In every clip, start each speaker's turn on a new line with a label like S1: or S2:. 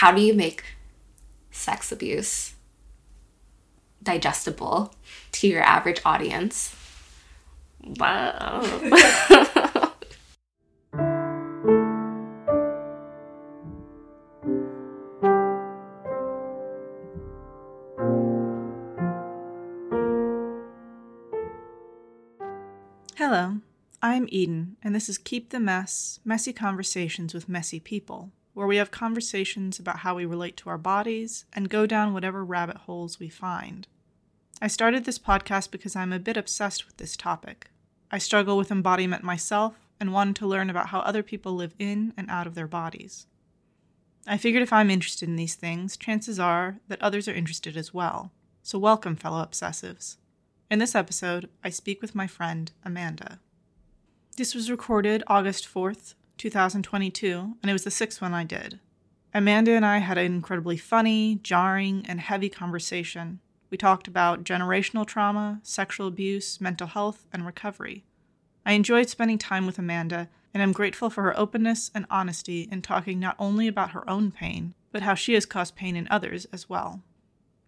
S1: how do you make sex abuse digestible to your average audience? Wow.
S2: Hello, I'm Eden, and this is Keep the Mess Messy Conversations with Messy People, where we have conversations about how we relate to our bodies and go down whatever rabbit holes we find. I started this podcast because I'm a bit obsessed with this topic. I struggle with embodiment myself and wanted to learn about how other people live in and out of their bodies. I figured if I'm interested in these things, chances are that others are interested as well. So, welcome, fellow obsessives. In this episode, I speak with my friend Amanda. This was recorded August 4th, 2022, and it was the sixth one I did. Amanda and I had an incredibly funny, jarring, and heavy conversation. We talked about generational trauma, sexual abuse, mental health, and recovery. I enjoyed spending time with Amanda, and I'm grateful for her openness and honesty in talking not only about her own pain, but how she has caused pain in others as well.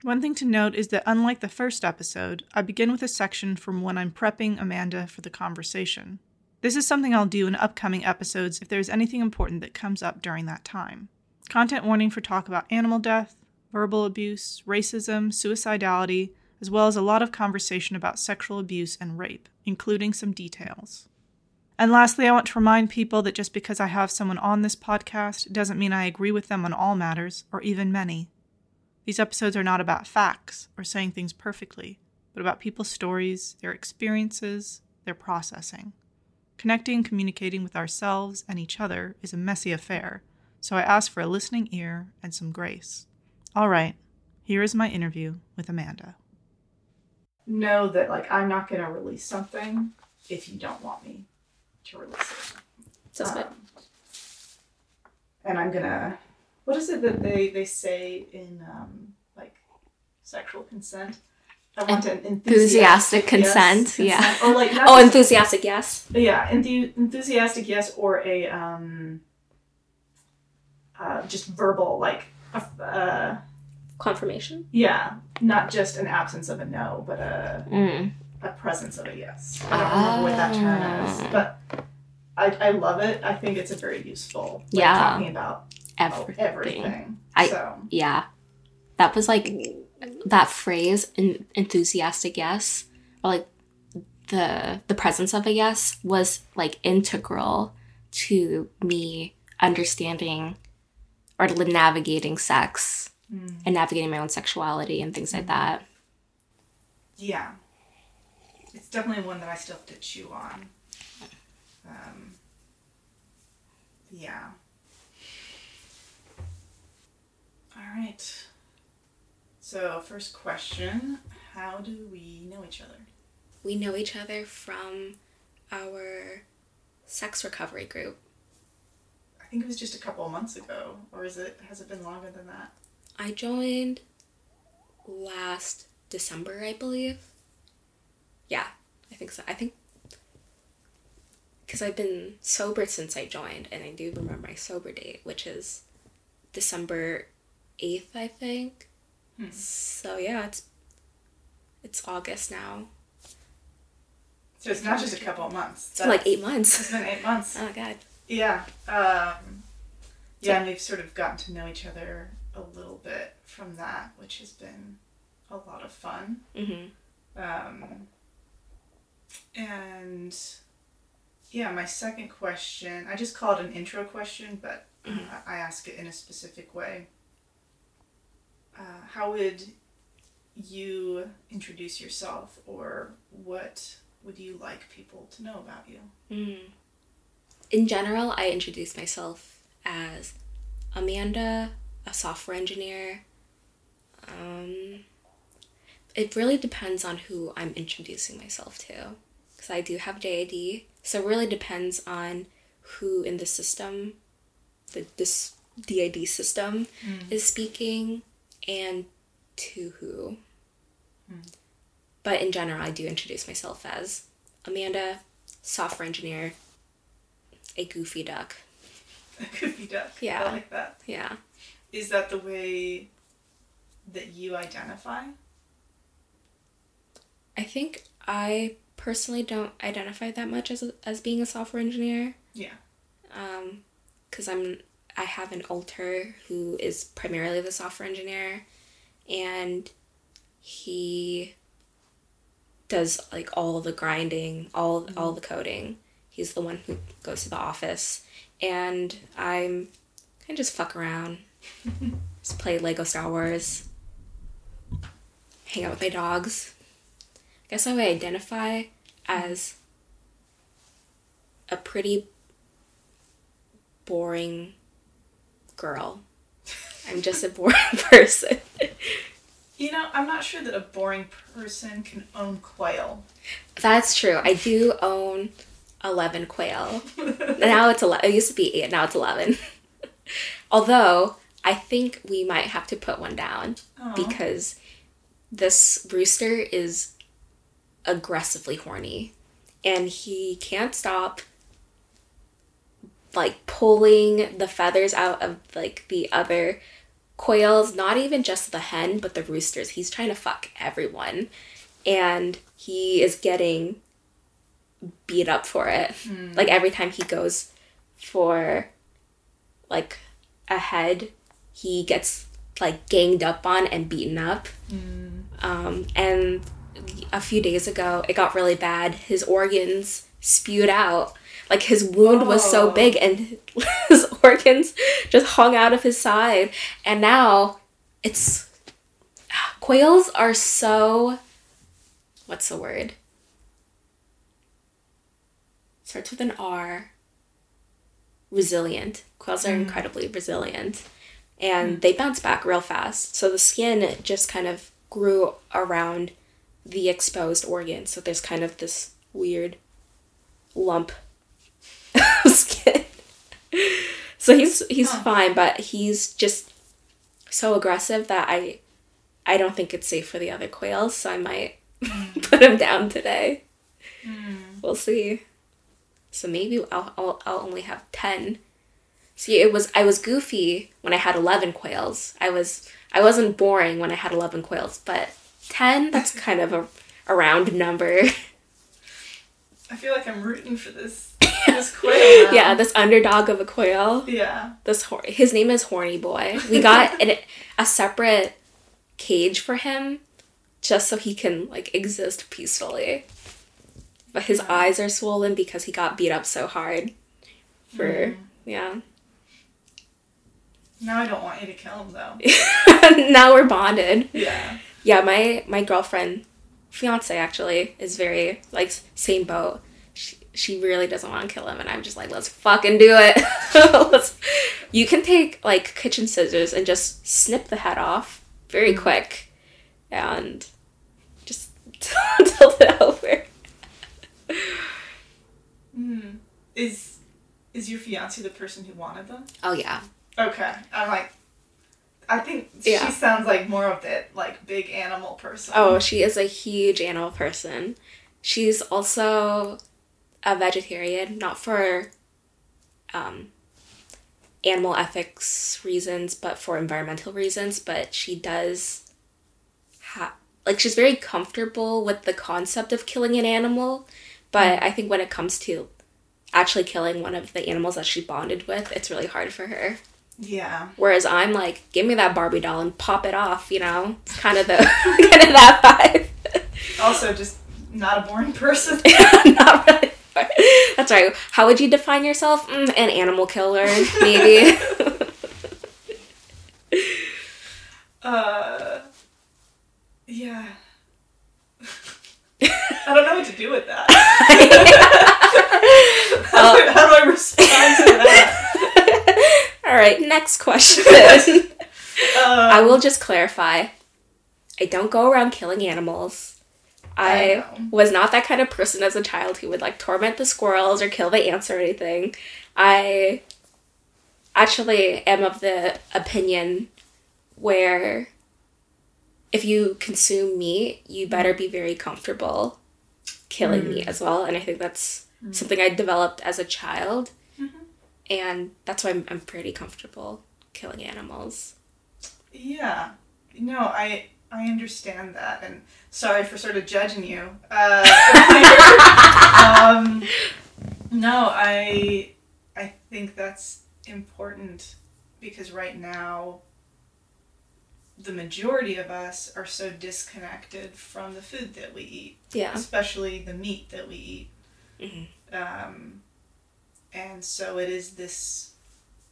S2: One thing to note is that, unlike the first episode, I begin with a section from when I'm prepping Amanda for the conversation. This is something I'll do in upcoming episodes if there is anything important that comes up during that time. Content warning for talk about animal death, verbal abuse, racism, suicidality, as well as a lot of conversation about sexual abuse and rape, including some details. And lastly, I want to remind people that just because I have someone on this podcast doesn't mean I agree with them on all matters, or even many. These episodes are not about facts or saying things perfectly, but about people's stories, their experiences, their processing. Connecting and communicating with ourselves and each other is a messy affair, so I ask for a listening ear and some grace. All right, here is my interview with Amanda. Know that, like, I'm not going to release something if you don't want me to release it.
S1: Sounds good.
S2: Um, and I'm gonna. What is it that they they say in um, like sexual consent? I want an
S1: Enthusiastic consent, yeah.
S2: Or like
S1: Oh, enthusiastic, yes.
S2: yeah, enthu- enthusiastic yes, or a um, uh, just verbal like a, uh,
S1: Confirmation?
S2: yeah, not just an absence of a no, but a
S1: Mm.
S2: a presence of a yes. I don't remember what that term is,
S1: Ah.
S2: but I, I love it. I think it's a very useful. Like,
S1: Yeah.
S2: talking about
S1: Everything.
S2: everything.
S1: I-
S2: so
S1: Yeah. That was like that phrase, en- enthusiastic yes, or like the the presence of a yes was like integral to me understanding or navigating sex
S2: mm,
S1: and navigating my own sexuality and things like that.
S2: yeah, it's definitely one that I still have to chew on. Um, yeah. All right. So first question: How do we know each other?
S1: We know each other from our sex recovery group.
S2: I think it was just a couple of months ago, or is it? Has it been longer than that?
S1: I joined last December, I believe. Yeah, I think so. I think because I've been sober since I joined, and I do remember my sober date, which is December eighth, I think.
S2: Hmm.
S1: So yeah, it's it's August now.
S2: So it's not just a couple of months.
S1: It's been like eight
S2: It's
S1: months.
S2: been eight months.
S1: Oh god.
S2: Yeah. Um, yeah, and we've sort of gotten to know each other a little bit from that, which has been a lot of fun.
S1: Mhm.
S2: Um, and yeah, my second question, I just call it an intro question, but
S1: Mhm.
S2: I, I ask it in a specific way. Uh, how would you introduce yourself, or what would you like people to know about you?
S1: Mm. In general, I introduce myself as Amanda, a software engineer. Um, it really depends on who I'm introducing myself to. Because I do have DID, so it really depends on who in the system, the this DID system, is speaking and to who. But in general, I do introduce myself as Amanda, software engineer, a goofy duck.
S2: A goofy duck.
S1: Yeah.
S2: I like that.
S1: Yeah.
S2: is that the way that you identify?
S1: I think I personally don't identify that much as a, as being a software engineer.
S2: Yeah.
S1: Um, because I'm I have an alter who is primarily the software engineer, and he does like all the grinding, all mm-hmm. all the coding. He's the one who goes to the office, and I'm kind of just fuck around, just play Lego Star Wars, hang out with my dogs. I guess I would identify as a pretty boring girl. I'm just a boring person.
S2: You know, I'm not sure that a boring person can own quail.
S1: That's true. I do own 11 quail. now it's 11. It used to be 8, now it's 11. Although, I think we might have to put one down
S2: Aw.
S1: because this rooster is aggressively horny and he can't stop like pulling the feathers out of like the other quails not even just the hen but the roosters. He's trying to fuck everyone and he is getting beat up for it. Like every time he goes for like a head he gets like ganged up on and beaten up. Um, and a few days ago it got really bad. His organs spewed out like his wound was so
S2: Oh.
S1: big and his organs just hung out of his side. And now it's quails are so what's the word? Starts with an r. Resilient. Quails are mm-hmm. incredibly resilient. And mm. they bounce back real fast. So the skin just kind of grew around the exposed organ so there's kind of this weird lump skin so he's he's
S2: Huh.
S1: fine but he's just so aggressive that i i don't think it's safe for the other quails so i might hmm. put him down today. Hmm. We'll see. So maybe I'll, I'll, I'll only have 10 see it was i was goofy when i had 11 quails. I was i wasn't boring when i had 11 quails but 10 that's kind of a, a round number
S2: I feel like I'm rooting for this this quail. Now.
S1: yeah this underdog of a quail
S2: Yeah.
S1: this hor- his name is horny boy we got an, a separate cage for him just so he can like exist peacefully but his eyes are swollen because he got beat up so hard for hmm. yeah
S2: Now I don't want you to kill him though.
S1: now we're bonded
S2: Yeah.
S1: yeah my my girlfriend fiance actually is very like same boat she, she really doesn't want to kill him and i'm just like let's fucking do it let's, you can take like kitchen scissors and just snip the head off very quick and just tilt it over
S2: Mm. Is is your fiance the person who wanted them?
S1: oh yeah
S2: Okay. I'm like I think
S1: Yeah.
S2: she sounds like more of that like big animal person.
S1: oh she is a huge animal person she's also a vegetarian not for um animal ethics reasons but for environmental reasons but she does have like she's very comfortable with the concept of killing an animal but i think when it comes to actually killing one of the animals that she bonded with it's really hard for her
S2: Yeah.
S1: whereas i'm like give me that barbie doll and pop it off you know it's kind of the kind of that vibe
S2: Also just not a boring person.
S1: Not really. That's right. How would you define yourself? Mm, an animal killer, maybe.
S2: Uh yeah. I don't know what to do with that. how, do, how do I respond to that?
S1: All right, next question.
S2: Uh,
S1: I will just clarify. I don't go around killing animals. I,
S2: I
S1: was not that kind of person as a child who would like torment the squirrels or kill the ants or anything. I actually am of the opinion where if you consume meat, you better be very comfortable killing meat as well. And I think that's something I developed as a child. And that's why I'm, I'm pretty comfortable killing animals.
S2: Yeah. No, I I understand that, and sorry for sort of judging you. Uh, um, no, I I think that's important because right now the majority of us are so disconnected from the food that we eat,
S1: Yeah.
S2: especially the meat that we eat.
S1: Mhm.
S2: Um, and so it is this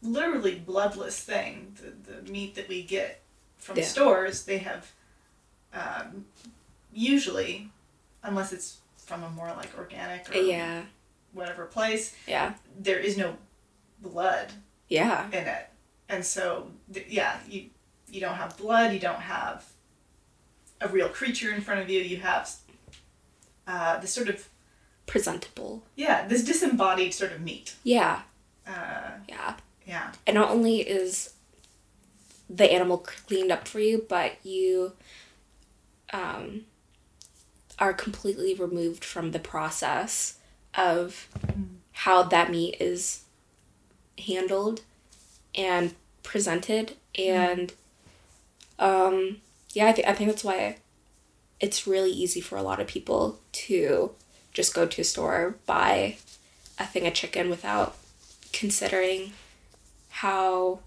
S2: literally bloodless thing. The, the meat that we get from
S1: Yeah.
S2: stores, they have um, usually, unless it's from a more like organic or
S1: Yeah.
S2: whatever place,
S1: Yeah.
S2: there is no blood
S1: Yeah.
S2: in it. And so, th- yeah, you you don't have blood. You don't have a real creature in front of you. You have uh, this sort of
S1: Presentable.
S2: yeah, this disembodied sort of meat.
S1: Yeah.
S2: Uh,
S1: Yeah.
S2: yeah,
S1: And not only is the animal cleaned up for you, but you um, are completely removed from the process of how that meat is handled and presented. And um, yeah, I, th- I think that's why it's really easy for a lot of people to just go to a store, buy a thing of chicken without considering how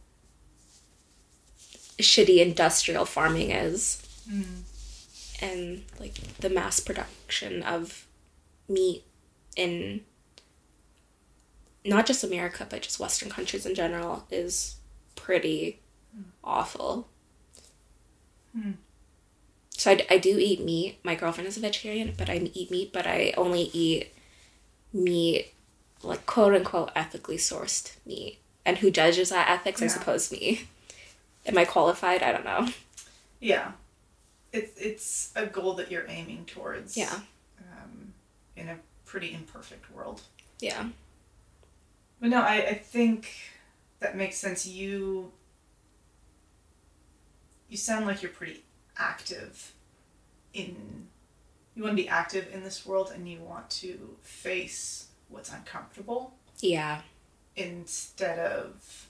S1: shitty industrial farming is. Mm-hmm. And like the mass production of meat in not just America but just western countries in general is pretty mm. awful. Hmm. So I, I do eat meat. My girlfriend is a vegetarian, but I eat meat, but I only eat meat like quote unquote ethically sourced meat. And who judges that ethics? I
S2: Yeah.
S1: suppose me. Am I qualified? I don't know.
S2: yeah. It's it's a goal that you're aiming towards.
S1: Yeah.
S2: Um, in a pretty imperfect world.
S1: Yeah.
S2: But no, I, I think that makes sense. You you sound like you're pretty active in you want to be active in this world and you want to face what's uncomfortable
S1: Yeah.
S2: instead of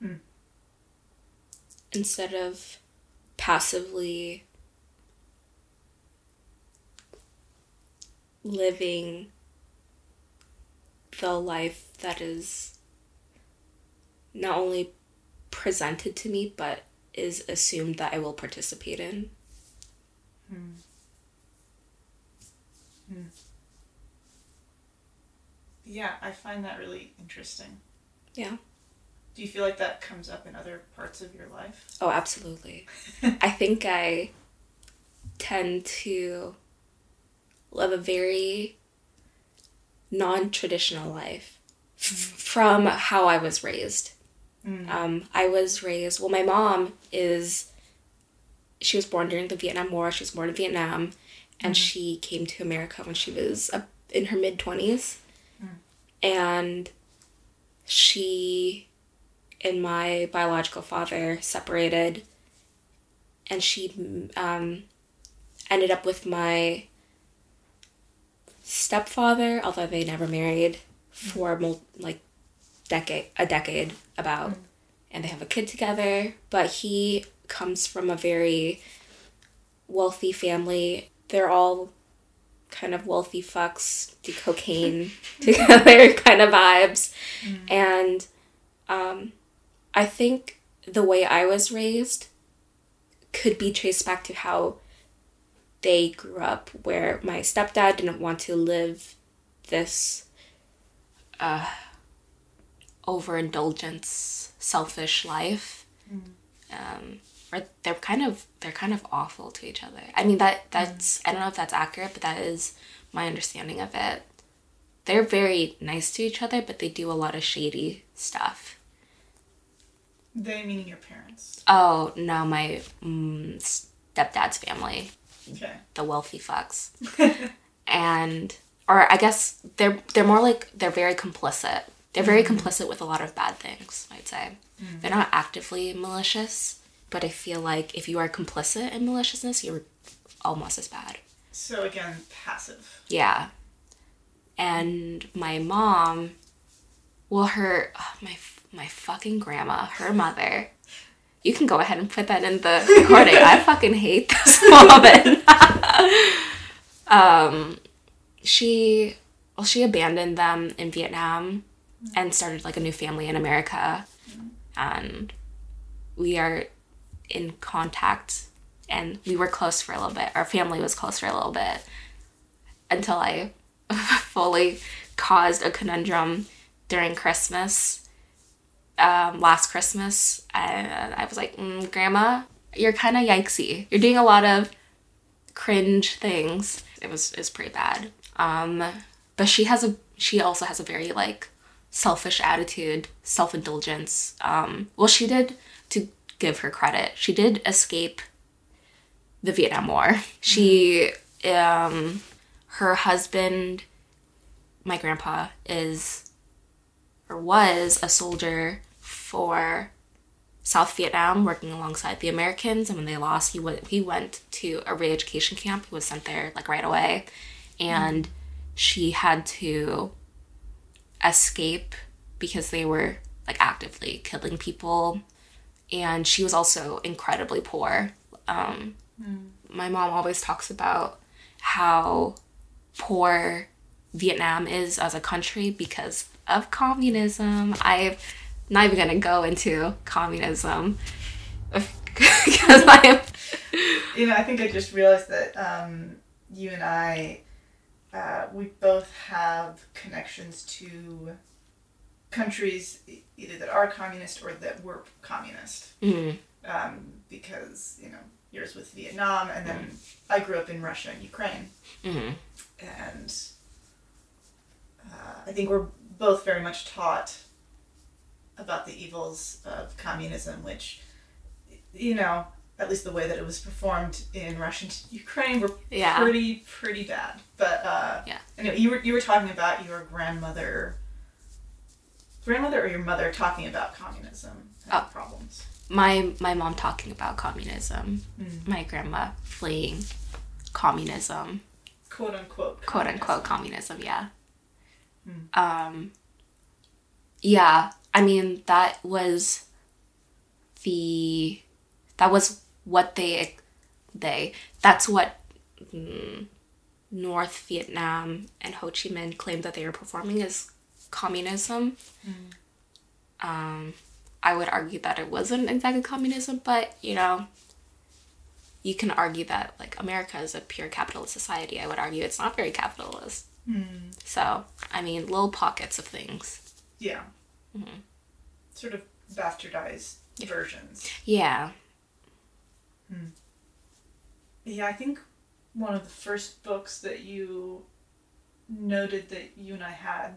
S2: hmm.
S1: Instead of passively living the life that is not only presented to me but is assumed that I will participate in. Hmm. Hmm.
S2: yeah, I find that really interesting.
S1: Yeah.
S2: Do you feel like that comes up in other parts of your life?
S1: Oh, absolutely. I think I tend to live a very non traditional life f- from how I was raised. Um, I was raised, well, my mom is, she was born during the Vietnam War. She was born in Vietnam, and she came to America when she was in her mid 20s. And she and my biological father separated, and she um, ended up with my stepfather, although they never married for mul- like decade a decade about, and they have a kid together. But he comes from a very wealthy family. They're all kind of wealthy fucks, do cocaine together kind of vibes, and um, I think the way I was raised could be traced back to how they grew up, where my stepdad didn't want to live this uh, overindulgence, selfish life. Um, or they're kind of they're kind of awful to each other. I mean that that's I don't know if that's accurate, but that is my understanding of it. They're very nice to each other, but they do a lot of shady stuff.
S2: They meaning your parents.
S1: Oh no, my mm, stepdad's family,
S2: Okay.
S1: the wealthy fucks, and or I guess they're they're more like they're very complicit. They're very complicit with a lot of bad things. I'd say they're not actively malicious, but I feel like if you are complicit in maliciousness, you're almost as bad.
S2: So again, passive.
S1: Yeah. And my mom, well, her my my fucking grandma, her mother. You can go ahead and put that in the recording. I fucking hate this woman. um, she, well, she abandoned them in Vietnam and started like a new family in America, and we are in contact, and we were close for a little bit. Our family was close for a little bit until I fully caused a conundrum during Christmas, um, last Christmas. And I was like, mm, Grandma, you're kind of yikesy. You're doing a lot of cringe things. It was was pretty bad. Um, but she has a she also has a very like selfish attitude, self indulgence. Um, well, she did to give her credit. She did escape the Vietnam War. She um, her husband, my grandpa, is or was a soldier for South Vietnam, working alongside the Americans. And when they lost, he went he went to a re-education camp. He was sent there like right away, and she had to escape because they were like actively killing people, and she was also incredibly poor. Um, My mom always talks about how poor Vietnam is as a country because of communism. I'm not even gonna go into communism because I am.
S2: You know, I think I just realized that um, you and I, uh, we both have connections to countries either that are communist or that were communist.
S1: Mhm.
S2: Um, because, you know, yours with Vietnam, and then I grew up in Russia and Ukraine.
S1: Mhm.
S2: And uh, I think we're both very much taught about the evils of communism, which, you know, at least the way that it was performed in Russia and Ukraine were
S1: Yeah.
S2: pretty pretty bad. But uh,
S1: Yeah.
S2: anyway, you were you were talking about your grandmother, grandmother or your mother talking about communism and
S1: Oh.
S2: problems.
S1: My my mom talking about communism.
S2: Mm.
S1: My grandma fleeing communism.
S2: quote unquote
S1: quote unquote
S2: communism.
S1: communism yeah
S2: Hmm.
S1: um yeah i mean that was the that was what they they that's what mm, north vietnam and ho chi minh claimed that they were performing as communism um i would argue that it wasn't exactly communism but you know you can argue that like America is a pure capitalist society. I would argue it's not very capitalist.
S2: Hmm.
S1: So I mean, little pockets of things.
S2: Yeah.
S1: Mm-hmm.
S2: Sort of bastardized versions.
S1: Yeah.
S2: Yeah, I think one of the first books that you noted that you and I had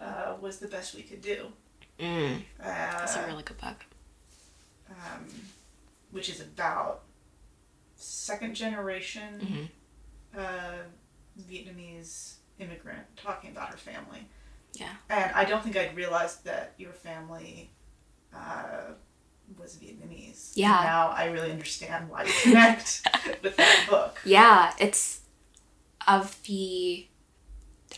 S2: uh, was The Best We Could Do,
S1: Mm,
S2: uh,
S1: that's a really good book.
S2: um, which is about second generation
S1: Mhm.
S2: uh, Vietnamese immigrant talking about her family.
S1: Yeah.
S2: And I don't think I'd realized that your family uh, was Vietnamese.
S1: Yeah.
S2: And now I really understand why you connect with that book.
S1: Yeah, it's of the.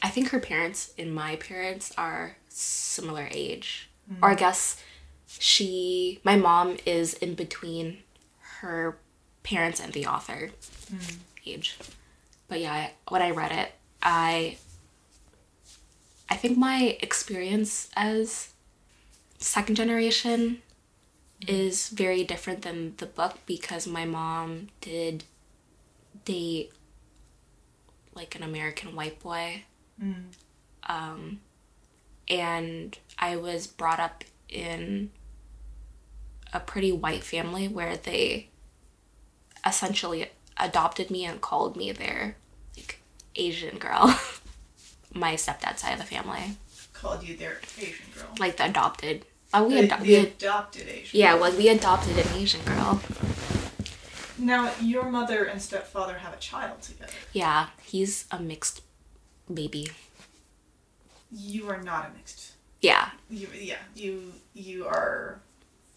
S1: I think her parents and my parents are similar age, or I mm. guess she, my mom, is in between her parents and the author mm. age. But yeah, when I read it, I. I think my experience as second generation is very different than the book because my mom did date like an American white boy. Um, and I was brought up in a pretty white family where they essentially adopted me and called me their like Asian girl. My stepdad's side of the family,
S2: Called you their Asian girl.
S1: like the adopted. Oh, we
S2: the,
S1: adopted.
S2: the adopted Asian.
S1: Yeah, well, we adopted an Asian girl.
S2: Now your mother and stepfather have a child together.
S1: Yeah, he's a mixed baby.
S2: You are not a mixed.
S1: Yeah,
S2: You yeah you you are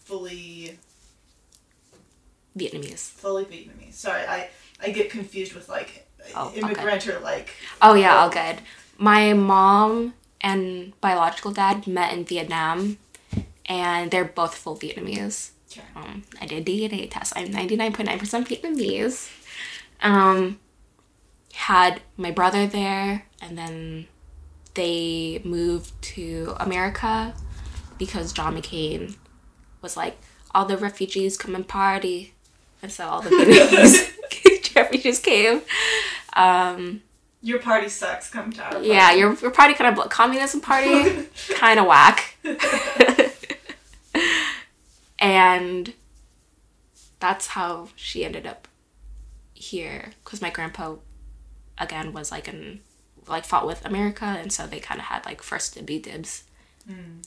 S2: fully
S1: Vietnamese.
S2: fully Vietnamese. Sorry, I I get confused with like
S1: Oh, okay.
S2: immigrant or like
S1: Oh yeah, all good. My mom and biological dad met in Vietnam, and they're both full Vietnamese.
S2: Okay.
S1: Um, I did DNA test. I'm 99.9% Vietnamese. Um, had my brother there, and then they moved to America because John McCain was like, all the refugees come and party. And so all the Vietnamese refugees came. Um,
S2: Your party sucks. Come to our
S1: yeah, your, your party kind of communism party, kind of whack. And that's how she ended up here because my grandpa again was like in like fought with america and so they kind of had like first dibby dibs. Mm.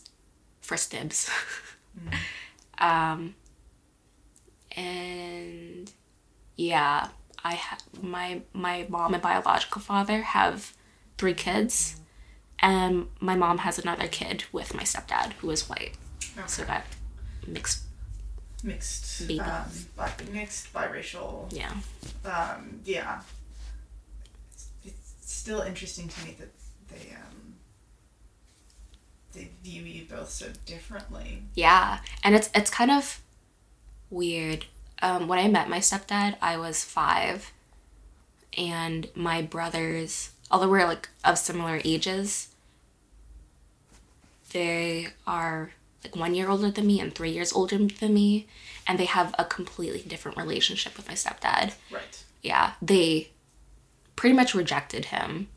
S1: First dibs. Mm. Um and yeah i ha- my my mom and biological father have three kids mm. and my mom has another kid with my stepdad who is white. So got mixed
S2: mixed,
S1: Baby.
S2: um, bi- mixed biracial.
S1: yeah
S2: Um, yeah. It's, it's still interesting to me that they um, they view you both so differently.
S1: Yeah, and it's it's kind of weird. Um, when I met my stepdad, I was five, and my brothers, although we're like of similar ages, they are like one year older than me and three years older than me, and they have a completely different relationship with my stepdad.
S2: Right.
S1: Yeah, they pretty much rejected him.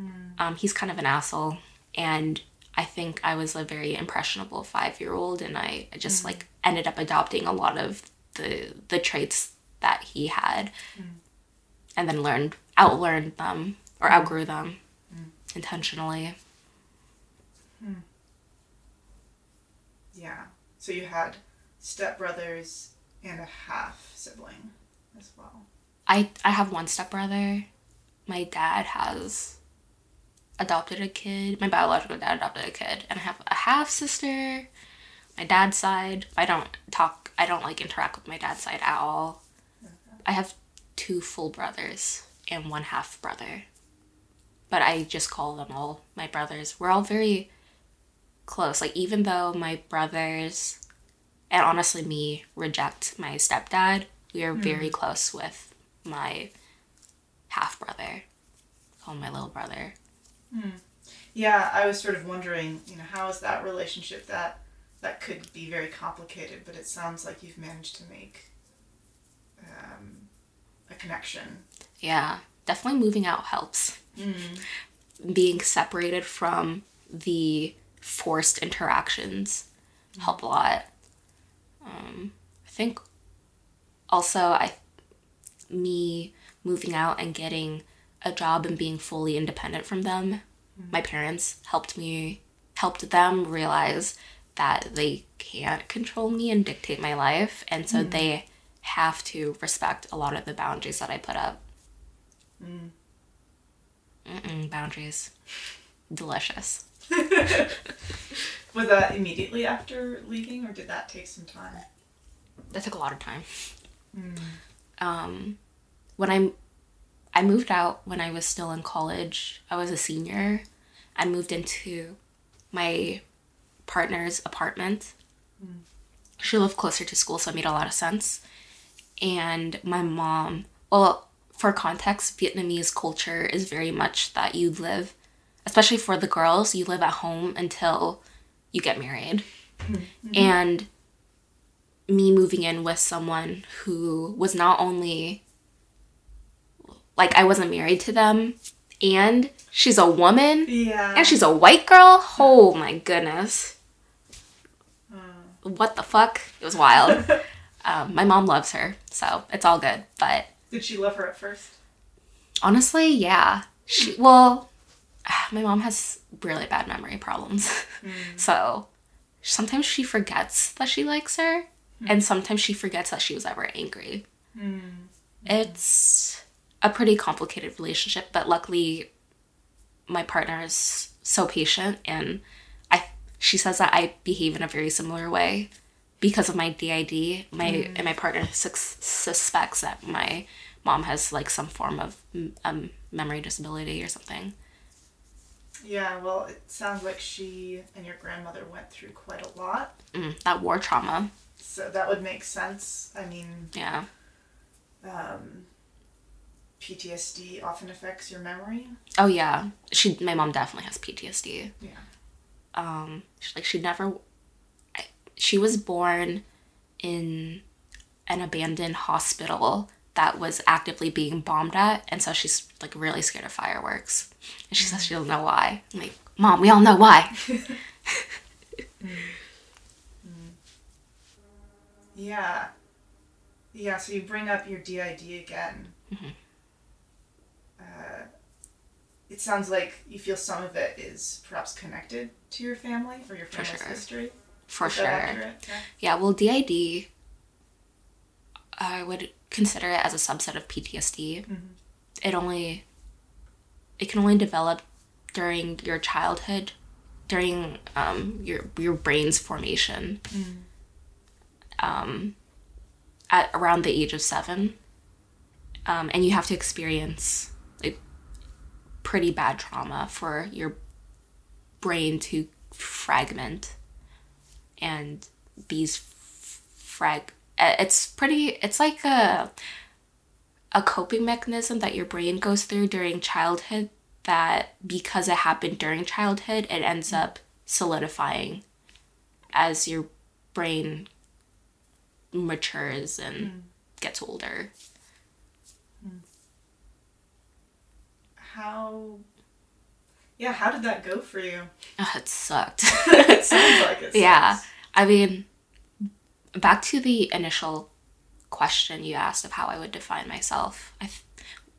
S1: Mm. Um, he's kind of an asshole, and I think I was a very impressionable five year old, and I just mm. like ended up adopting a lot of the the traits that he had, mm. and then learned outlearned them or outgrew them intentionally. Hmm.
S2: Yeah. So you had stepbrothers and a half sibling as well.
S1: I I have one stepbrother. My dad has adopted a kid. My biological dad adopted a kid, and I have a half sister. My dad's side, I don't talk. I don't like interact with my dad's side at all. I have two full brothers and one half brother, but I just call them all my brothers. We're all very close. Like even though my brothers and honestly me reject my stepdad, we are very mm. close with my half brother. Call him my little brother. Hmm.
S2: Yeah, I was sort of wondering, you know, how is that relationship that that could be very complicated, but it sounds like you've managed to make um, a connection.
S1: Yeah, definitely moving out helps. Hmm. Being separated from the forced interactions help a lot. Um, I think also I me moving out and getting a job and being fully independent from them. My mm-hmm. parents helped me helped them realize that they can't control me and dictate my life and so mm. they have to respect a lot of the boundaries that I put up. Mm. Mm-mm, boundaries. Delicious.
S2: Was that immediately after leaving, or did that take some time?
S1: That took a lot of time. Um, when I I moved out when I was still in college. I was a senior. I moved into my partner's apartment. She lived closer to school, so it made a lot of sense. And my mom, well, for context, Vietnamese culture is very much that you live, especially for the girls, you live at home until you get married. And me moving in with someone who was not only like I wasn't married to them and she's a woman
S2: Yeah.
S1: and she's a white girl. Oh my goodness. What the fuck? It was wild. um, my mom loves her, so it's all good. But
S2: Did she love her at first?
S1: honestly, yeah. She well, my mom has really bad memory problems. so sometimes she forgets that she likes her and sometimes she forgets that she was ever angry. It's a pretty complicated relationship, but luckily my partner is so patient and I she says that I behave in a very similar way because of my DID. My and my partner sus- suspects that my mom has like some form of mm, um, memory disability or something.
S2: Yeah, well, it sounds like she and your grandmother went through quite a lot.
S1: Mm, that war trauma.
S2: So that would make sense. I mean,
S1: Yeah.
S2: um, PTSD often affects your memory.
S1: Oh yeah. She my mom definitely has PTSD.
S2: Yeah.
S1: um she, like she never I- she was born in an abandoned hospital that was actively being bombed at and so she's like really scared of fireworks and she says she doesn't know why I'm like mom we all know why
S2: Yeah. Yeah, so you bring up your DID again. Uh, it sounds like you feel some of it is perhaps connected to your family or your
S1: For
S2: family's
S1: sure.
S2: history.
S1: for
S2: Is
S1: sure?
S2: Yeah.
S1: yeah well DID i would consider it as a subset of ptsd it only it can only develop during your childhood during um, your your brain's formation. Um, at around the age of seven. Um, and you have to experience like pretty bad trauma for your brain to fragment and these frag Uh, it's pretty it's like a a coping mechanism that your brain goes through during childhood that because it happened during childhood it ends mm. up solidifying as your brain matures and mm. gets older mm.
S2: How. Yeah, how did that go for you?
S1: Ugh, it sucked
S2: it sounds like it.
S1: Yeah. I mean, back to the initial question you asked of how I would define myself. I th-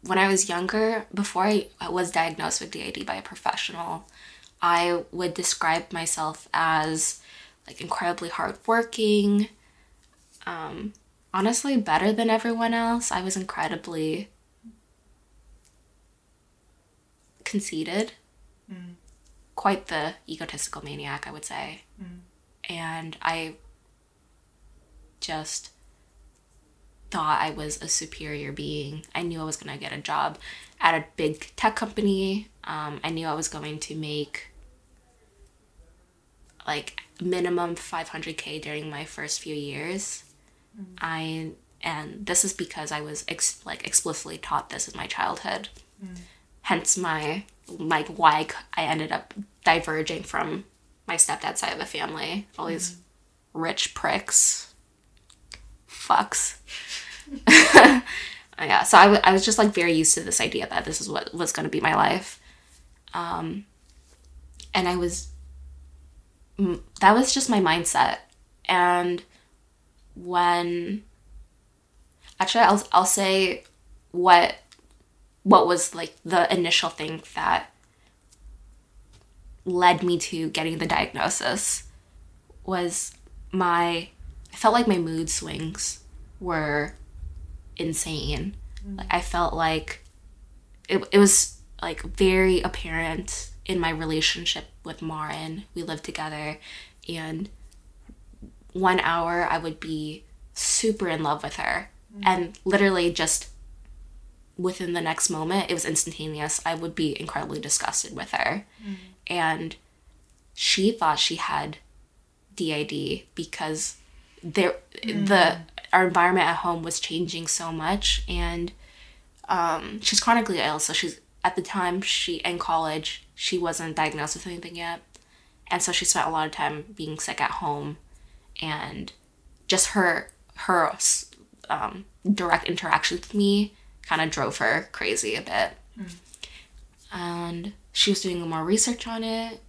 S1: when I was younger, before I I was diagnosed with DID by a professional, I would describe myself as like incredibly hardworking, um, honestly better than everyone else. I was incredibly conceited, quite the egotistical maniac, I would say and I just thought I was a superior being. I knew I was going to get a job at a big tech company. Um, I knew I was going to make like minimum 500k during my first few years. Mm-hmm. I and this is because I was ex- like explicitly taught this in my childhood. Mm. Hence my like why I ended up diverging from my stepdad's side of the family. All these mm-hmm. rich pricks, fucks. yeah, so I, w- I was just like very used to this idea that this is what was going to be my life. Um, and I was, that was just my mindset. And when, actually, I'll, I'll say what, what was like the initial thing that led me to getting the diagnosis was my I felt like my mood swings were insane. Mm. Like I felt like it, it was like very apparent in my relationship with Marin. We lived together and one hour I would be super in love with her. Mm. And literally just within the next moment it was instantaneous i would be incredibly disgusted with her. Mm. And she thought she had DID because there the our environment at home was changing so much and um, she's chronically ill so she's at the time she in college she wasn't diagnosed with anything yet. And so she spent a lot of time being sick at home and just her her um, direct interaction with me kind of drove her crazy a bit. And she was doing more research on it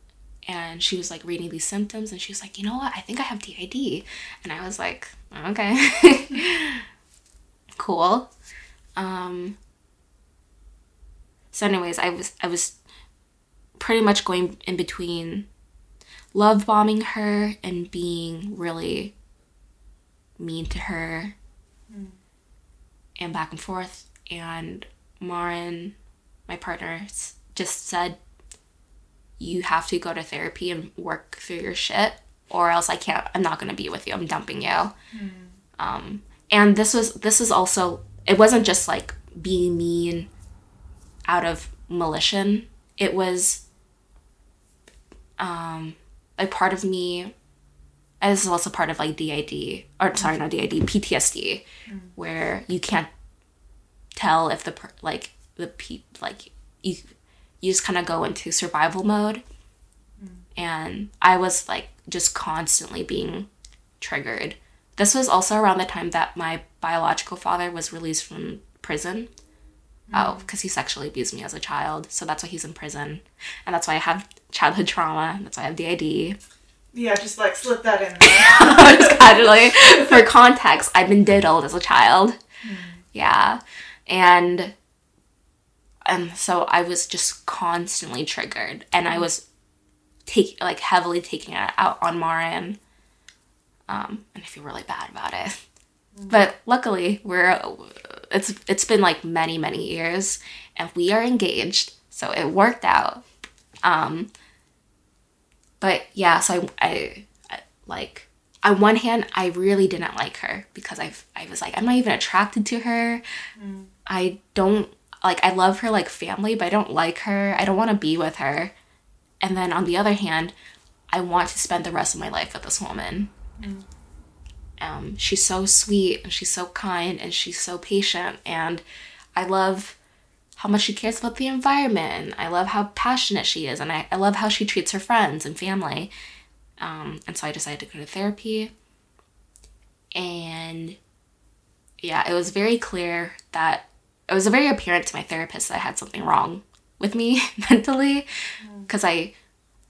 S1: and she was like reading these symptoms and she was like you know what? I think i have DID and i was like okay. Cool. Um so anyways i was i was pretty much going in between love bombing her and being really mean to her and back and forth. And Marin my partner just said you have to go to therapy and work through your shit or else I can't I'm not going to be with you. I'm dumping you. Um and this was this was also it wasn't just like being mean out of malicious it was um, like part of me, and this is also part of like DID, or sorry, not DID, PTSD, where you can't tell if the per- like the pe like you you just kind of go into survival mode, mm. and I was like just constantly being triggered. This was also around the time that my biological father was released from prison. Mm. Oh, because he sexually abused me as a child. So that's why he's in prison. And that's why I have childhood trauma. That's why I have DID.
S2: Yeah, just like slip that in there.
S1: Just casually. For context, I've been diddled as a child. Mm. Yeah. And and so I was just constantly triggered. And I was take like heavily taking it out on Marin. Um, and I feel really bad about it. But luckily, we're it's it's been like many many years, and we are engaged, so it worked out. Um, but yeah, so I, I, I like on one hand, I really didn't like her because I I was like I'm not even attracted to her. I don't like I love her like family, but I don't like her. I don't want to be with her. And then on the other hand, I want to spend the rest of my life with this woman. Um, she's so sweet and she's so kind and she's so patient and I love how much she cares about the environment. I love how passionate she is and I, I love how she treats her friends and family. Um, and so I decided to go to therapy. And yeah, it was very clear that it was very apparent to my therapist that I had something wrong with me mentally because I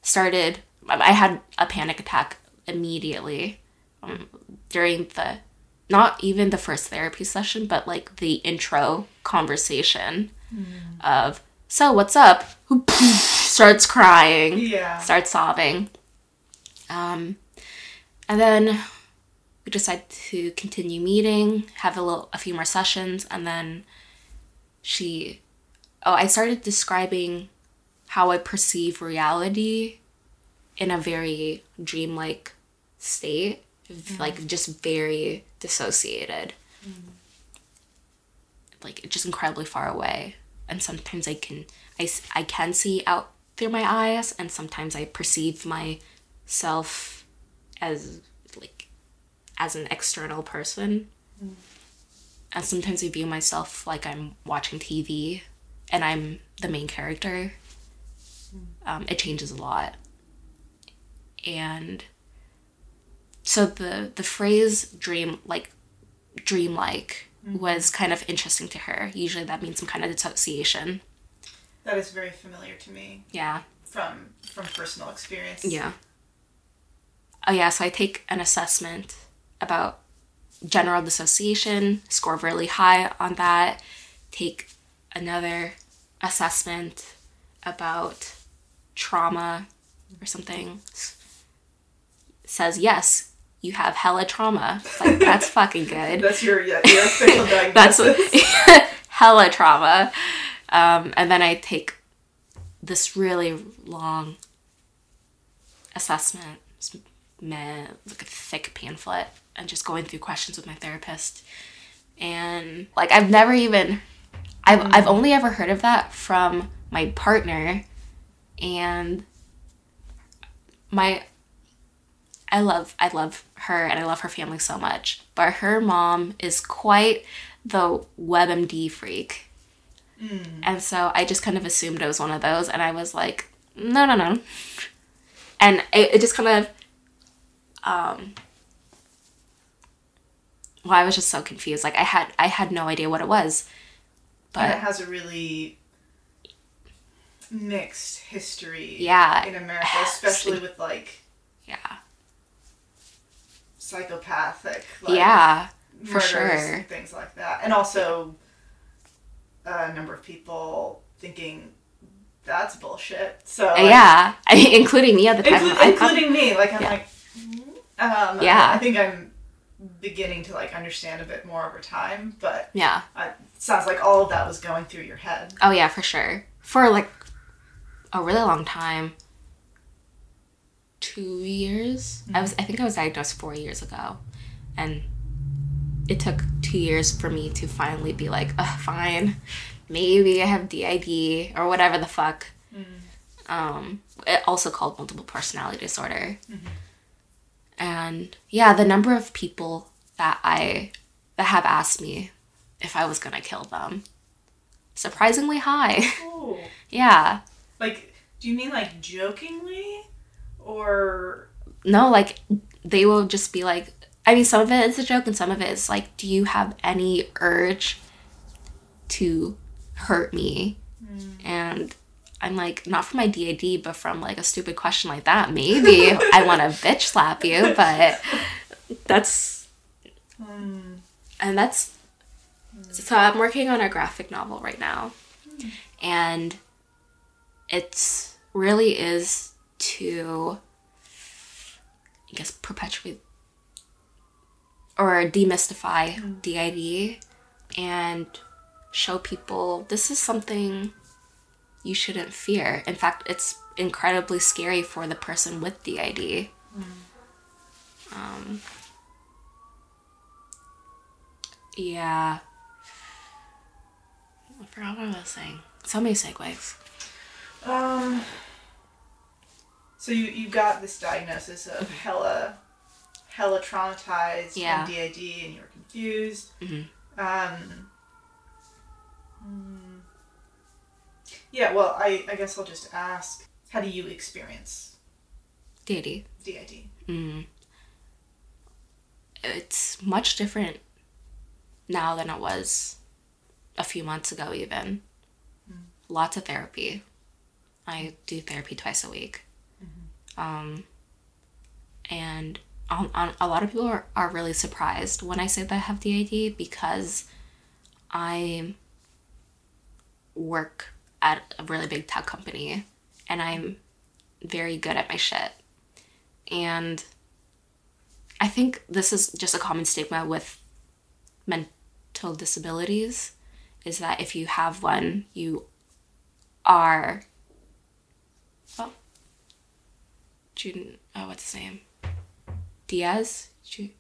S1: started, I had a panic attack immediately um, during the, not even the first therapy session, but like the intro conversation of, so what's up? Who starts crying
S2: yeah.
S1: start sobbing. Um, and then we decided to continue meeting, have a little, a few more sessions, and then she, oh, I started describing how I perceive reality in a very dreamlike state, mm-hmm. like just very dissociated, mm-hmm. like just incredibly far away. And sometimes I can, I, I can see out through my eyes, and sometimes I perceive myself as like as an external person. Mm-hmm. And sometimes I view myself like I'm watching TV and I'm the main character. Um, it changes a lot. And so the the phrase dream like dreamlike was kind of interesting to her. Usually that means some kind of dissociation.
S2: That is very familiar to me
S1: Yeah.
S2: from from personal experience.
S1: Yeah. Oh yeah, so I take an assessment about general dissociation, score really high on that. Take another assessment about trauma or something. Says yes, you have hella trauma. It's like that's fucking good.
S2: That's your yeah, your official
S1: That's hella trauma. Um, and then I take this really long assessment, meh, like a thick pamphlet, and just going through questions with my therapist. And like I've never even, I've mm. I've only ever heard of that from my partner, and my I love I love her and I love her family so much. But her mom is quite the WebMD freak. Mm. And so I just kind of assumed it was one of those and I was like, no no no. And it, it just kind of um well, I was just so confused. Like I had I had no idea what it was.
S2: and it has a really mixed history
S1: Yeah.
S2: in America, especially with like
S1: yeah.
S2: psychopathic like,
S1: yeah. for sure.
S2: and things like that. And also a number of people thinking that's bullshit. So like,
S1: yeah. I mean, including me at the time.
S2: inclu-
S1: I prob-
S2: including me. Like I'm
S1: Yeah.
S2: like, um,
S1: Yeah.
S2: I think I'm beginning to like understand a bit more over time, but
S1: yeah.
S2: uh, it sounds like all of that was going through your head.
S1: Oh yeah, for sure. For like a really long time. Two years. I was I think I was diagnosed four years ago. And it took two years for me to finally be like, oh, fine. Maybe I have DID or whatever the fuck. Um, it also called multiple personality disorder. And yeah, the number of people that I that have asked me if I was gonna kill them, surprisingly high.
S2: Oh.
S1: yeah.
S2: Like, do you mean like jokingly? Or.
S1: No, like they will just be like I mean some of it is a joke and some of it is like, do you have any urge to hurt me? Hmm. And I'm like, not from my DID, but from like a stupid question like that, maybe I want to bitch slap you, but that's
S2: Hmm.
S1: and that's so I'm working on a graphic novel right now. And it's really is to I guess perpetuate or demystify DID and show people this is something you shouldn't fear. In fact, it's incredibly scary for the person with DID. Um, yeah. I forgot what I was saying. So many segues.
S2: Um. So you you got this diagnosis of hella, hella traumatized
S1: Yeah.
S2: and DID, and you were confused.
S1: Mhm.
S2: Um. Yeah. Well, I I guess I'll just ask. How do you experience
S1: DID.
S2: DID?
S1: Mm. It's much different now than it was a few months ago, even. Lots of therapy. I do therapy twice a week. Um, and on, on, a lot of people are, are really surprised when I say that I have DID because I work at a really big tech company and I'm very good at my shit. And I think this is just a common stigma with mental disabilities is that if you have one, you are. Oh. June. Oh, uh, what's his name? Diaz? Ju-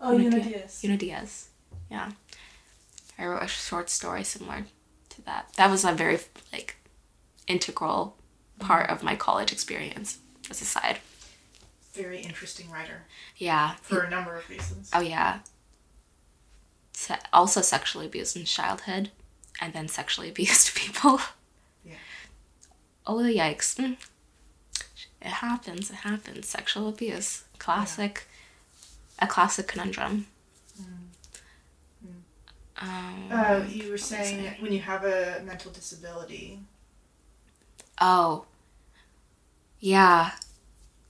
S2: Oh,
S1: Una. Diaz. Una Diaz. Yeah. I wrote a short story similar to that. That was a very, like, integral part of my college experience as a side.
S2: Very interesting writer
S1: Yeah.
S2: for a number of reasons.
S1: Oh yeah. Se- also sexually abused in childhood, and then sexually abused people.
S2: Yeah.
S1: Oh the yikes! Mm. It happens. It happens. Sexual abuse, classic, a classic conundrum. Um,
S2: Uh, you were
S1: what was I
S2: saying
S1: saying?
S2: when you have a mental disability.
S1: Oh. Yeah.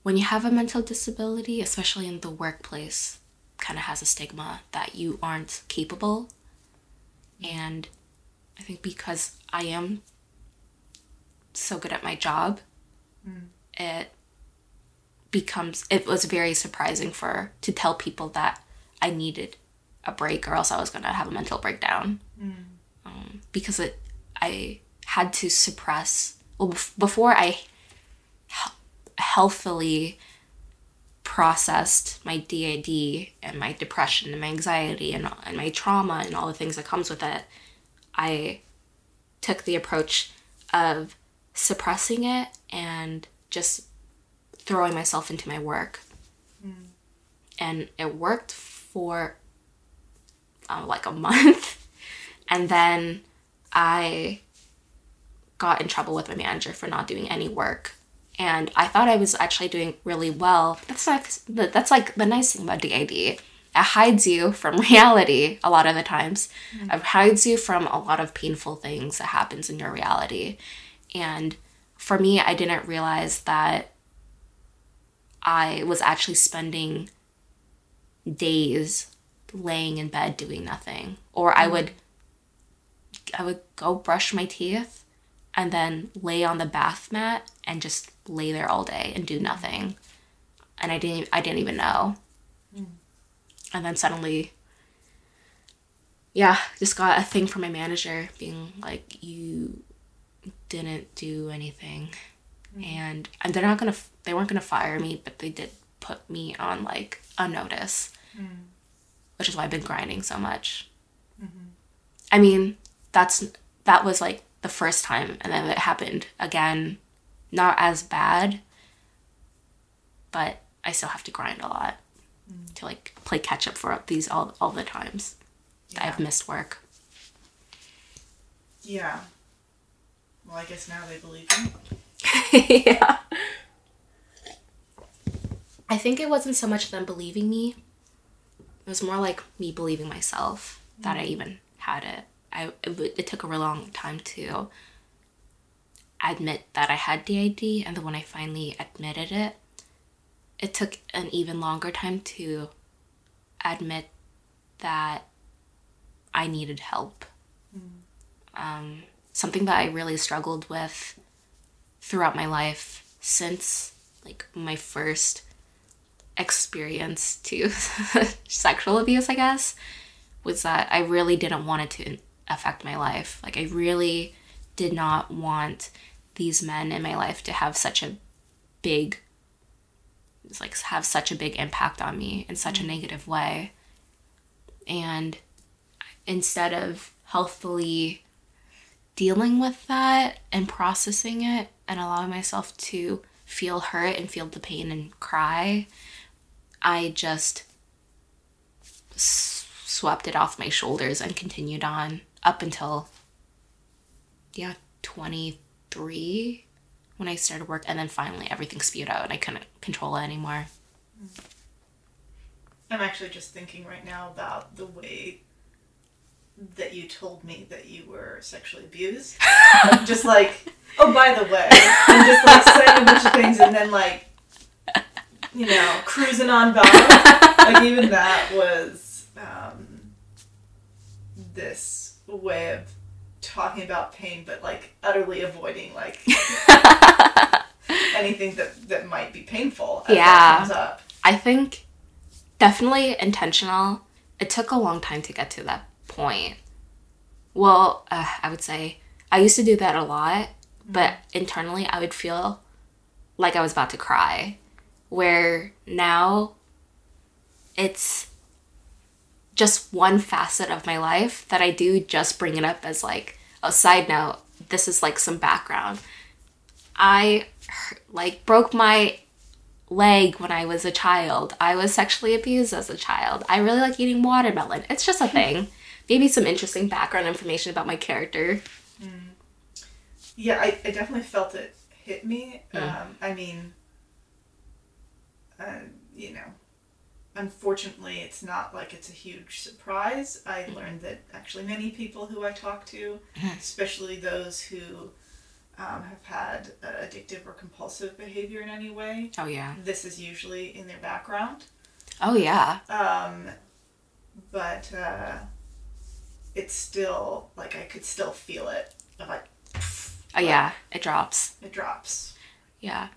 S1: When you have a mental disability, especially in the workplace, kind of has a stigma that you aren't capable. And I think because I am so good at my job, it becomes it was very surprising for to tell people that I needed a break or else I was going to have a mental breakdown. Um, because it I had to suppress well bef- before I he- healthily processed my DID and my depression and my anxiety and, and my trauma and all the things that comes with it, I took the approach of suppressing it and just throwing myself into my work. And it worked for uh, like a month. and then I got in trouble with my manager for not doing any work. And I thought I was actually doing really well. That's like that's like the nice thing about DID. It hides you from reality a lot of the times. It hides you from a lot of painful things that happens in your reality. And for me, I didn't realize that I was actually spending days laying in bed doing nothing. Or I mm-hmm. would I would go brush my teeth and then lay on the bath mat and just lay there all day and do mm-hmm. nothing. And I didn't I didn't even know. Mm. And then suddenly yeah, just got a thing from my manager being like you didn't do anything. Mm-hmm. And and they're not to they weren't to fire me, but they did put me on like a notice. Mm. Which is why I've been grinding so much. Mm-hmm. I mean, that's that was like the first time and then it happened again not as bad, but I still have to grind a lot mm. to like play catch up for these all all the times that I've missed work.
S2: Yeah. Well, I guess now they believe me.
S1: yeah. I think it wasn't so much them believing me. It was more like me believing myself that I even had it. I it, it took a real long time to admit that I had DID, and then when I finally admitted it, it took an even longer time to admit that I needed help. Um, something that I really struggled with throughout my life since like my first experience to sexual abuse, I guess, was that I really didn't want it to affect my life. Like I really did not want these men in my life to have such a big like have such a big impact on me in such a mm-hmm. negative way. And instead of healthfully dealing with that and processing it and allowing myself to feel hurt and feel the pain and cry, I just s- swept it off my shoulders and continued on up until, yeah, 23 when I started work. And then finally everything spewed out and I couldn't control it anymore. Mm-hmm.
S2: I'm actually just thinking right now about the way that you told me that you were sexually abused. Just like, oh, by the way, and just like saying a bunch of things and then like, you know, cruising on by. Like even that was um, this way of talking about pain, but like utterly avoiding like anything that that might be painful as
S1: Yeah.
S2: comes up.
S1: I think definitely intentional. It took a long time to get to that point. Well, uh, I would say I used to do that a lot, but internally I would feel like I was about to cry. Where now it's just one facet of my life that I do just bring it up as like a side note. This is like some background. I like broke my leg when I was a child. I was sexually abused as a child. I really like eating watermelon. It's just a hmm. thing. Maybe some interesting background information about my character. Hmm.
S2: Yeah, I, I definitely felt it hit me. Hmm. Um, I mean, uh, you know, unfortunately, it's not like it's a huge surprise. I learned that actually many people who I talk to, especially those who um, have had uh, addictive or compulsive behavior in any way,
S1: Oh yeah.
S2: this is usually in their background.
S1: Oh yeah.
S2: Um, but uh, it's still like I could still feel it. Like
S1: Oh yeah. It drops.
S2: it drops.
S1: Yeah.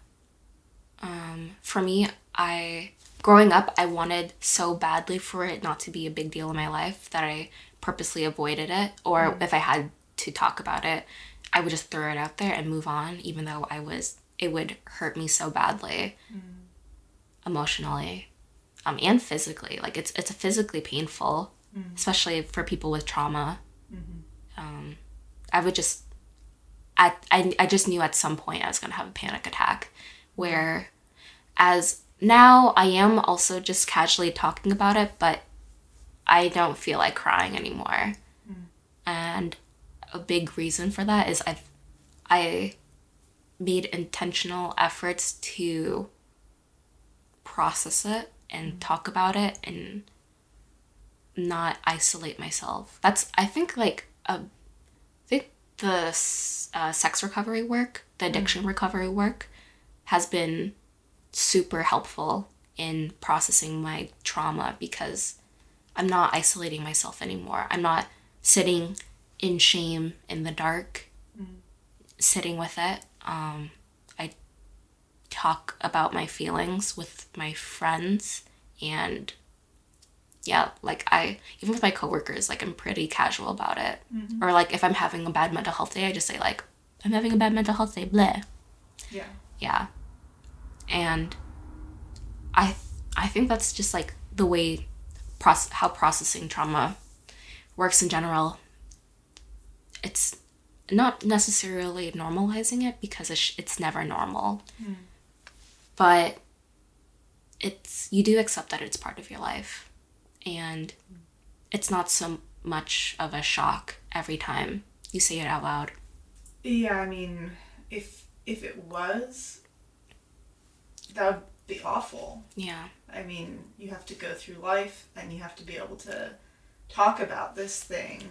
S1: Um, for me, I growing up, I wanted so badly for it not to be a big deal in my life that I purposely avoided it. Or if I had to talk about it, I would just throw it out there and move on, even though I was it would hurt me so badly, emotionally, um, and physically. Like it's it's physically painful, especially for people with trauma. Um, I would just I, I, I just knew at some point I was going to have a panic attack. Where, as now, I am also just casually talking about it, but I don't feel like crying anymore. Hmm. And a big reason for that is I, I made intentional efforts to process it and hmm. talk about it and not isolate myself. That's I think like a I think the uh, sex recovery work, the hmm. addiction recovery work, has been super helpful in processing my trauma because I'm not isolating myself anymore. I'm not sitting in shame in the dark, sitting with it. Um, I talk about my feelings with my friends and yeah, like I even with my coworkers, like I'm pretty casual about it. Or like if I'm having a bad mental health day, I just say like I'm having a bad mental health day, bleh.
S2: Yeah.
S1: Yeah. And I I think that's just like the way proce- how processing trauma works in general. It's not necessarily normalizing it because it's, it's never normal. Hmm. But it's you do accept that it's part of your life. And it's not so much of a shock every time you say it out loud.
S2: Yeah, I mean, if if it was, that would be awful.
S1: yeah
S2: I mean, you have to go through life and you have to be able to talk about this thing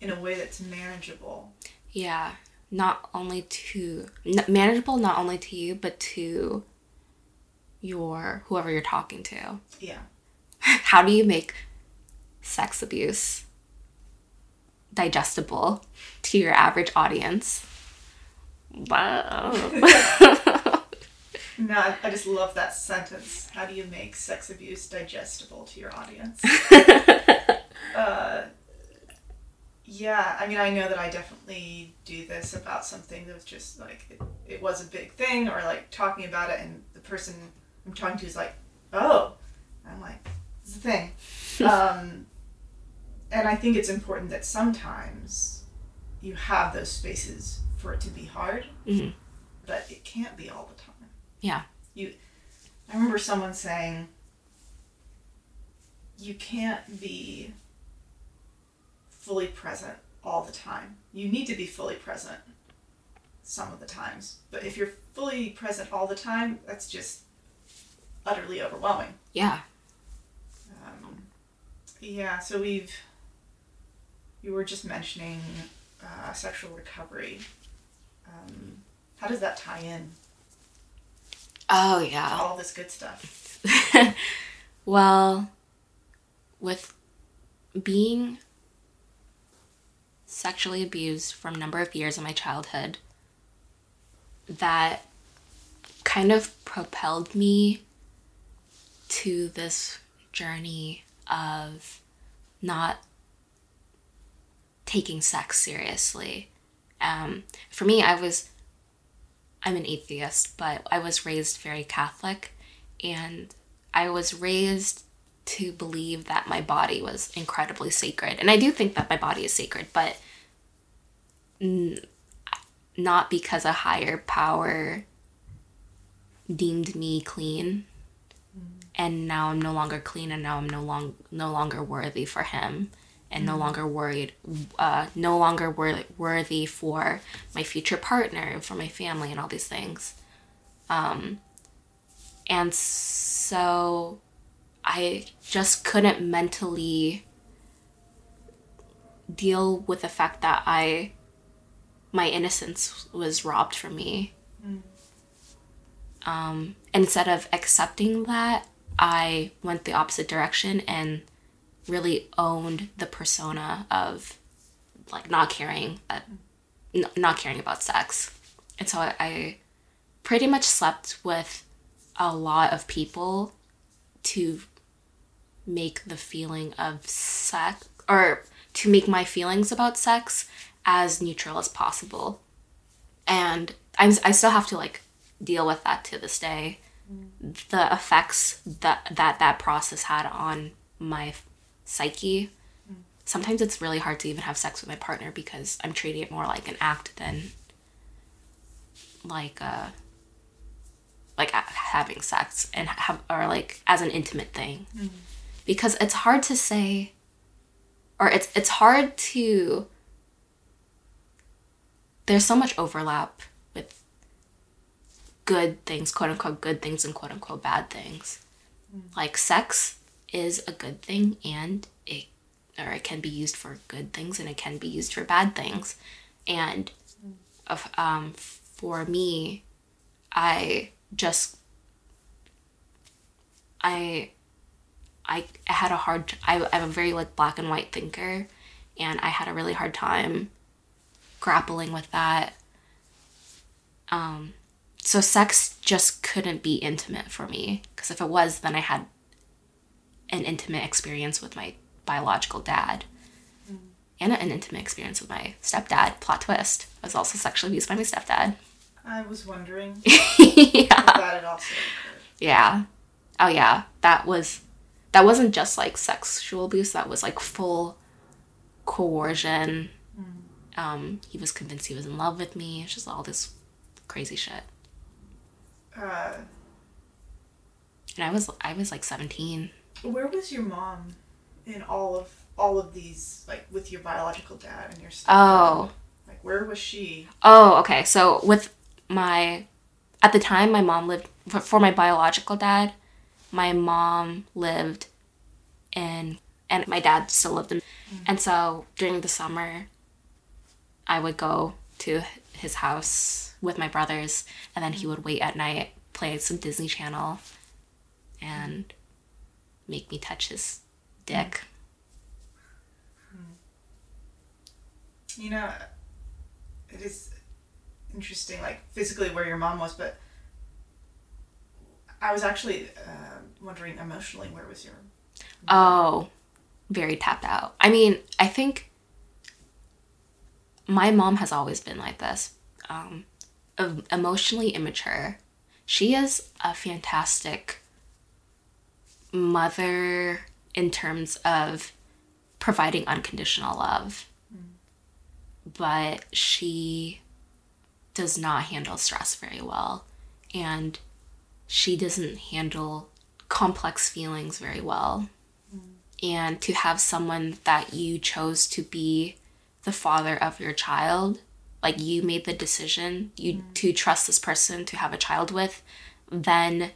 S2: in a way that's manageable.
S1: yeah not only to n- manageable not only to you but to your whoever you're talking to
S2: Yeah.
S1: how do you make sex abuse digestible to your average audience wow
S2: No, I, I just love that sentence. How do you make sex abuse digestible to your audience? uh, yeah, I mean, I know that I definitely do this about something that was just like, it, it was a big thing, or like talking about it, and the person I'm talking to is like, oh. I'm like, it's a thing. um, and I think it's important that sometimes you have those spaces for it to be hard,
S1: Mhm.
S2: but it can't be all the time.
S1: Yeah.
S2: You, I remember someone saying, you can't be fully present all the time. You need to be fully present some of the times. But if you're fully present all the time, that's just utterly overwhelming.
S1: yeah
S2: Um, yeah, so we've, you were just mentioning uh, sexual recovery. Um, how does that tie in
S1: oh yeah
S2: all this good stuff?
S1: well, with being sexually abused from a number of years in my childhood, that kind of propelled me to this journey of not taking sex seriously. Um, for me, I was, I'm an atheist, but I was raised very Catholic, and I was raised to believe that my body was incredibly sacred. And I do think that my body is sacred, but n- not because a higher power deemed me clean. Mm. And now I'm no longer clean, and now I'm no long no longer worthy for him, and no longer worried, uh, no longer wor- worthy for my future partner, and for my family, and all these things. Um, and so I just couldn't mentally deal with the fact that I my innocence was robbed from me. Um, instead of accepting that, I went the opposite direction and really owned the persona of like not caring, uh, n- not caring about sex. And so I, I pretty much slept with a lot of people to make the feeling of sex or to make my feelings about sex as neutral as possible. And I'm, I still have to like deal with that to this day. The effects that that that process had on my psyche. Sometimes it's really hard to even have sex with my partner because I'm treating it more like an act than like uh like having sex and have or like as an intimate thing. Because it's hard to say or it's it's hard to there's so much overlap with good things quote unquote good things and quote unquote bad things. Like sex is a good thing and it or it can be used for good things and it can be used for bad things. And um for me i just i I, I had a hard I, I'm a very like black and white thinker and I had a really hard time grappling with that. Um so sex just couldn't be intimate for me. Because if it was then I had an intimate experience with my biological dad and an intimate experience with my stepdad plot twist I was also sexually abused by my stepdad
S2: I was wondering
S1: yeah. Yeah. Oh yeah. That was that wasn't just like sexual abuse, that was like full coercion Um, he was convinced he was in love with me. It's just all this crazy shit.
S2: Uh,
S1: And I was I was like 17.
S2: Where was your mom in all of all of these, like with your biological dad and your stepdad?
S1: Oh.
S2: Like, where was she?
S1: Oh, okay. So with my at the time my mom lived for, for my biological dad, my mom lived in and my dad still lived in mm-hmm. and so during the summer I would go to his house with my brothers and then he mm-hmm. would wait at night, play some Disney Channel and make me touch his dick.
S2: You know, it is interesting, like physically where your mom was, but I was actually uh, wondering emotionally where was your.
S1: Oh, very tapped out. I mean, I think my mom has always been like this um, emotionally immature. She is a fantastic mother in terms of providing unconditional love, mm. but she does not handle stress very well. And she doesn't handle complex feelings very well. Mm. And to have someone that you chose to be the father of your child, like you made the decision you mm. to trust this person to have a child with, then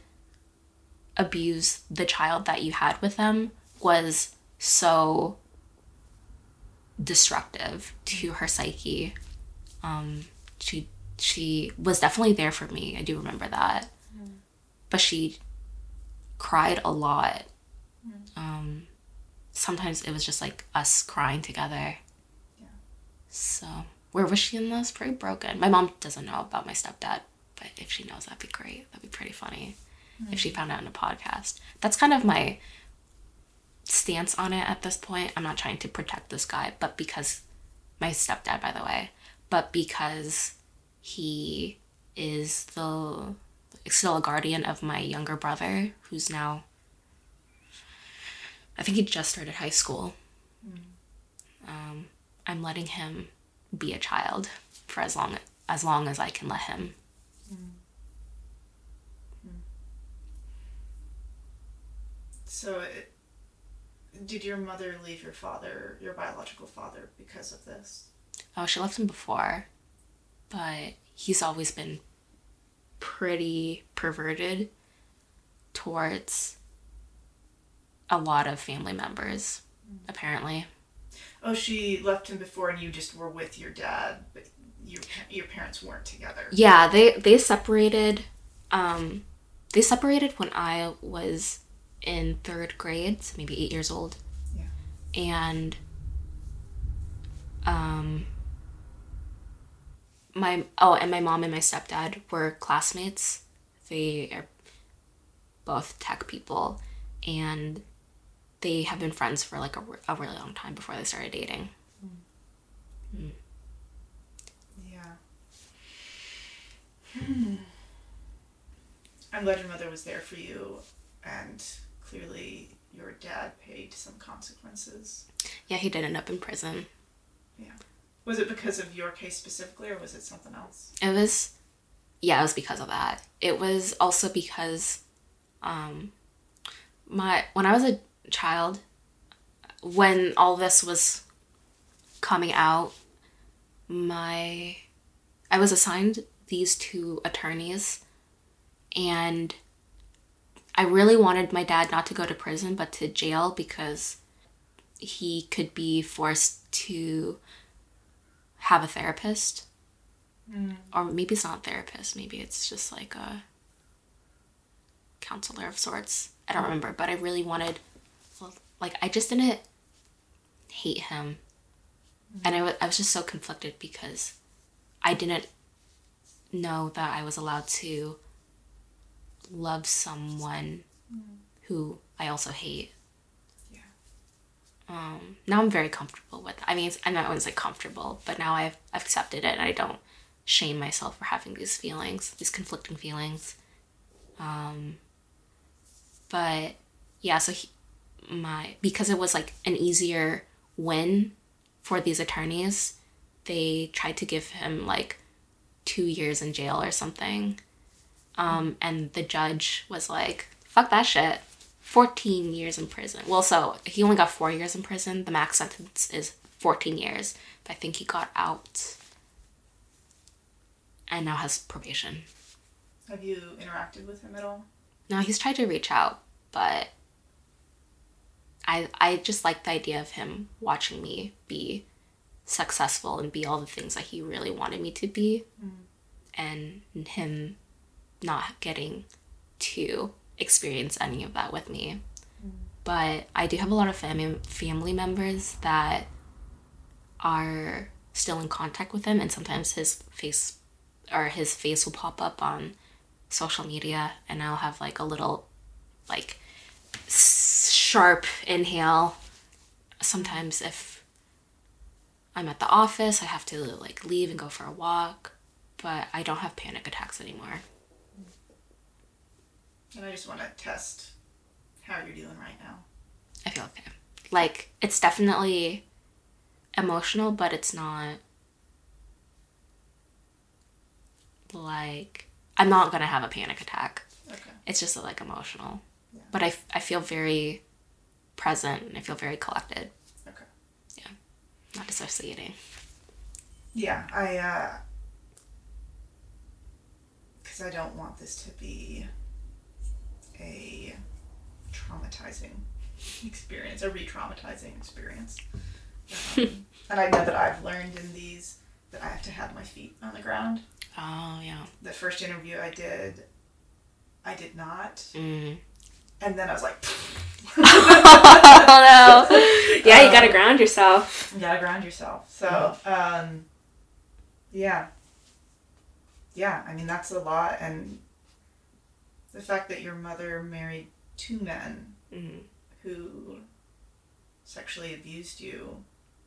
S1: abuse the child that you had with them was so destructive to her psyche. Um, she she was definitely there for me. I do remember that, but she cried a lot. Um, sometimes it was just like us crying together.
S2: Yeah.
S1: So where was she in this? Pretty broken. My mom doesn't know about my stepdad, but if she knows, that'd be great. That'd be pretty funny if she found out in a podcast. That's kind of my stance on it at this point. I'm not trying to protect this guy, but because my stepdad, by the way, but because he is the still a guardian of my younger brother, who's now, I think he just started high school. Um, I'm letting him be a child for as long as long as I can let him.
S2: So, it, did your mother leave your father, your biological father, because of this?
S1: Oh, she left him before, but he's always been pretty perverted towards a lot of family members, apparently.
S2: Oh, she left him before, and you just were with your dad, but your your parents weren't together.
S1: Yeah, they they separated. Um, they separated when I was in third grade, so maybe eight years old.
S2: Yeah.
S1: And um, my oh, and my mom and my stepdad were classmates. They are both tech people, and they have been friends for like a, a really long time before they started dating.
S2: Yeah. Hmm. I'm glad your mother was there for you, and clearly your dad paid some consequences.
S1: Yeah, he did end up in prison. Yeah.
S2: Was it because of your case specifically, or was it something else?
S1: It was, yeah, it was because of that. It was also because, um, my when I was a child, when all this was coming out, my I was assigned these two attorneys, and I really wanted my dad not to go to prison but to jail because he could be forced to have a therapist. Mm. Or maybe it's not a therapist. Maybe it's just like a counselor of sorts. I don't remember but i really wanted well, like i just didn't hate him. And I wa- I was just so conflicted because i didn't know that i was allowed to love someone who i also hate
S2: Yeah.
S1: um, now I'm very comfortable with. I mean, I'm not always like comfortable, but now I've, I've accepted it, and I don't shame myself for having these feelings, these conflicting feelings. Um, but yeah, so he, my because it was like an easier win for these attorneys, they tried to give him like two years in jail or something. Um, and the judge was like, fuck that shit. 14 years in prison. Well, so he only got four years in prison. The max sentence is 14 years. But I think he got out and now has probation.
S2: Have you interacted with him at all?
S1: No, he's tried to reach out, but I I just like the idea of him watching me be successful and be all the things that he really wanted me to be and him not getting to experience any of that with me. But I do have a lot of family family members that are still in contact with him and sometimes his face or his face will pop up on social media and I'll have like a little like sharp inhale sometimes if I'm at the office I have to like leave and go for a walk but I don't have panic attacks anymore
S2: And I just want to test how you're doing right now.
S1: I feel okay like it's definitely emotional but it's not like I'm not gonna have a panic attack
S2: Okay.
S1: it's just like emotional
S2: Yeah.
S1: but I, I feel very present and i feel very collected
S2: Okay. Yeah.
S1: Not dissociating
S2: Yeah, I, uh, because I don't want this to be a traumatizing experience, a re traumatizing experience. Um, and I know that I've learned in these that I have to have my feet on the ground.
S1: oh yeah
S2: The first interview I did, I did not.
S1: mm.
S2: And then I was like,
S1: oh no yeah you gotta ground yourself
S2: you gotta ground yourself. So, um, yeah. Yeah, I mean, that's a lot. And the fact that your mother married two men
S1: mm.
S2: who sexually abused you.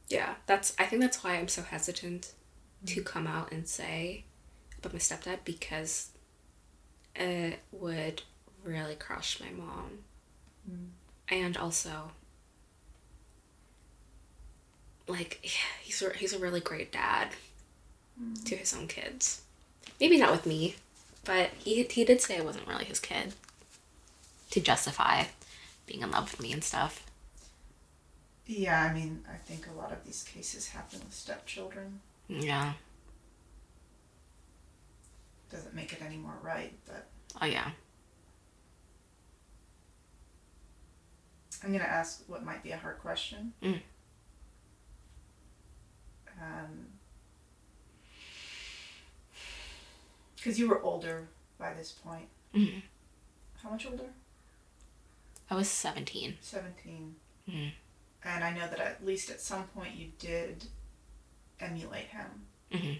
S1: yeah that's i think that's why i'm so hesitant to mm-hmm. come out and say about my stepdad because it would really crush my mom. Mm-hmm. And also like he's a, he's a really great dad to his own kids. Maybe not with me but he, he did say it wasn't really his kid to justify being in love with me and stuff
S2: Yeah, I mean, I think a lot of these cases happen with stepchildren.
S1: yeah
S2: Doesn't make it any more right, but
S1: oh yeah
S2: I'm going to ask what might be a hard question.
S1: Mm.
S2: Um, because you were older by this point.
S1: Mhm.
S2: How much older?
S1: i was 17
S2: 17.
S1: Mhm.
S2: And I know that at least at some point you did emulate him.
S1: hmm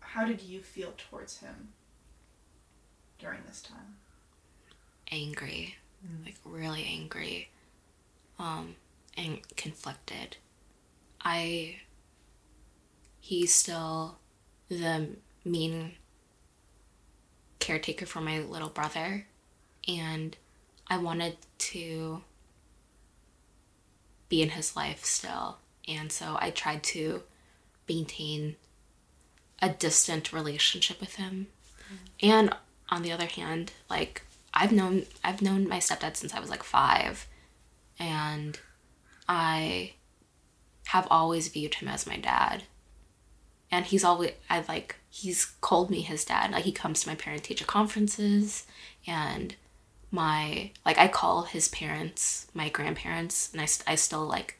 S2: How did you feel towards him during this time?
S1: angry like really angry um and conflicted i he's still the mean caretaker for my little brother. And i wanted to be in his life still. And so i tried to maintain a distant relationship with him. Mm-hmm. And on the other hand like i've known i've known my stepdad since i was like five. And i have always viewed him as my dad and he's always i like he's called me his dad. Like he comes to my parent teacher conferences and my like i call his parents my grandparents and i, I still like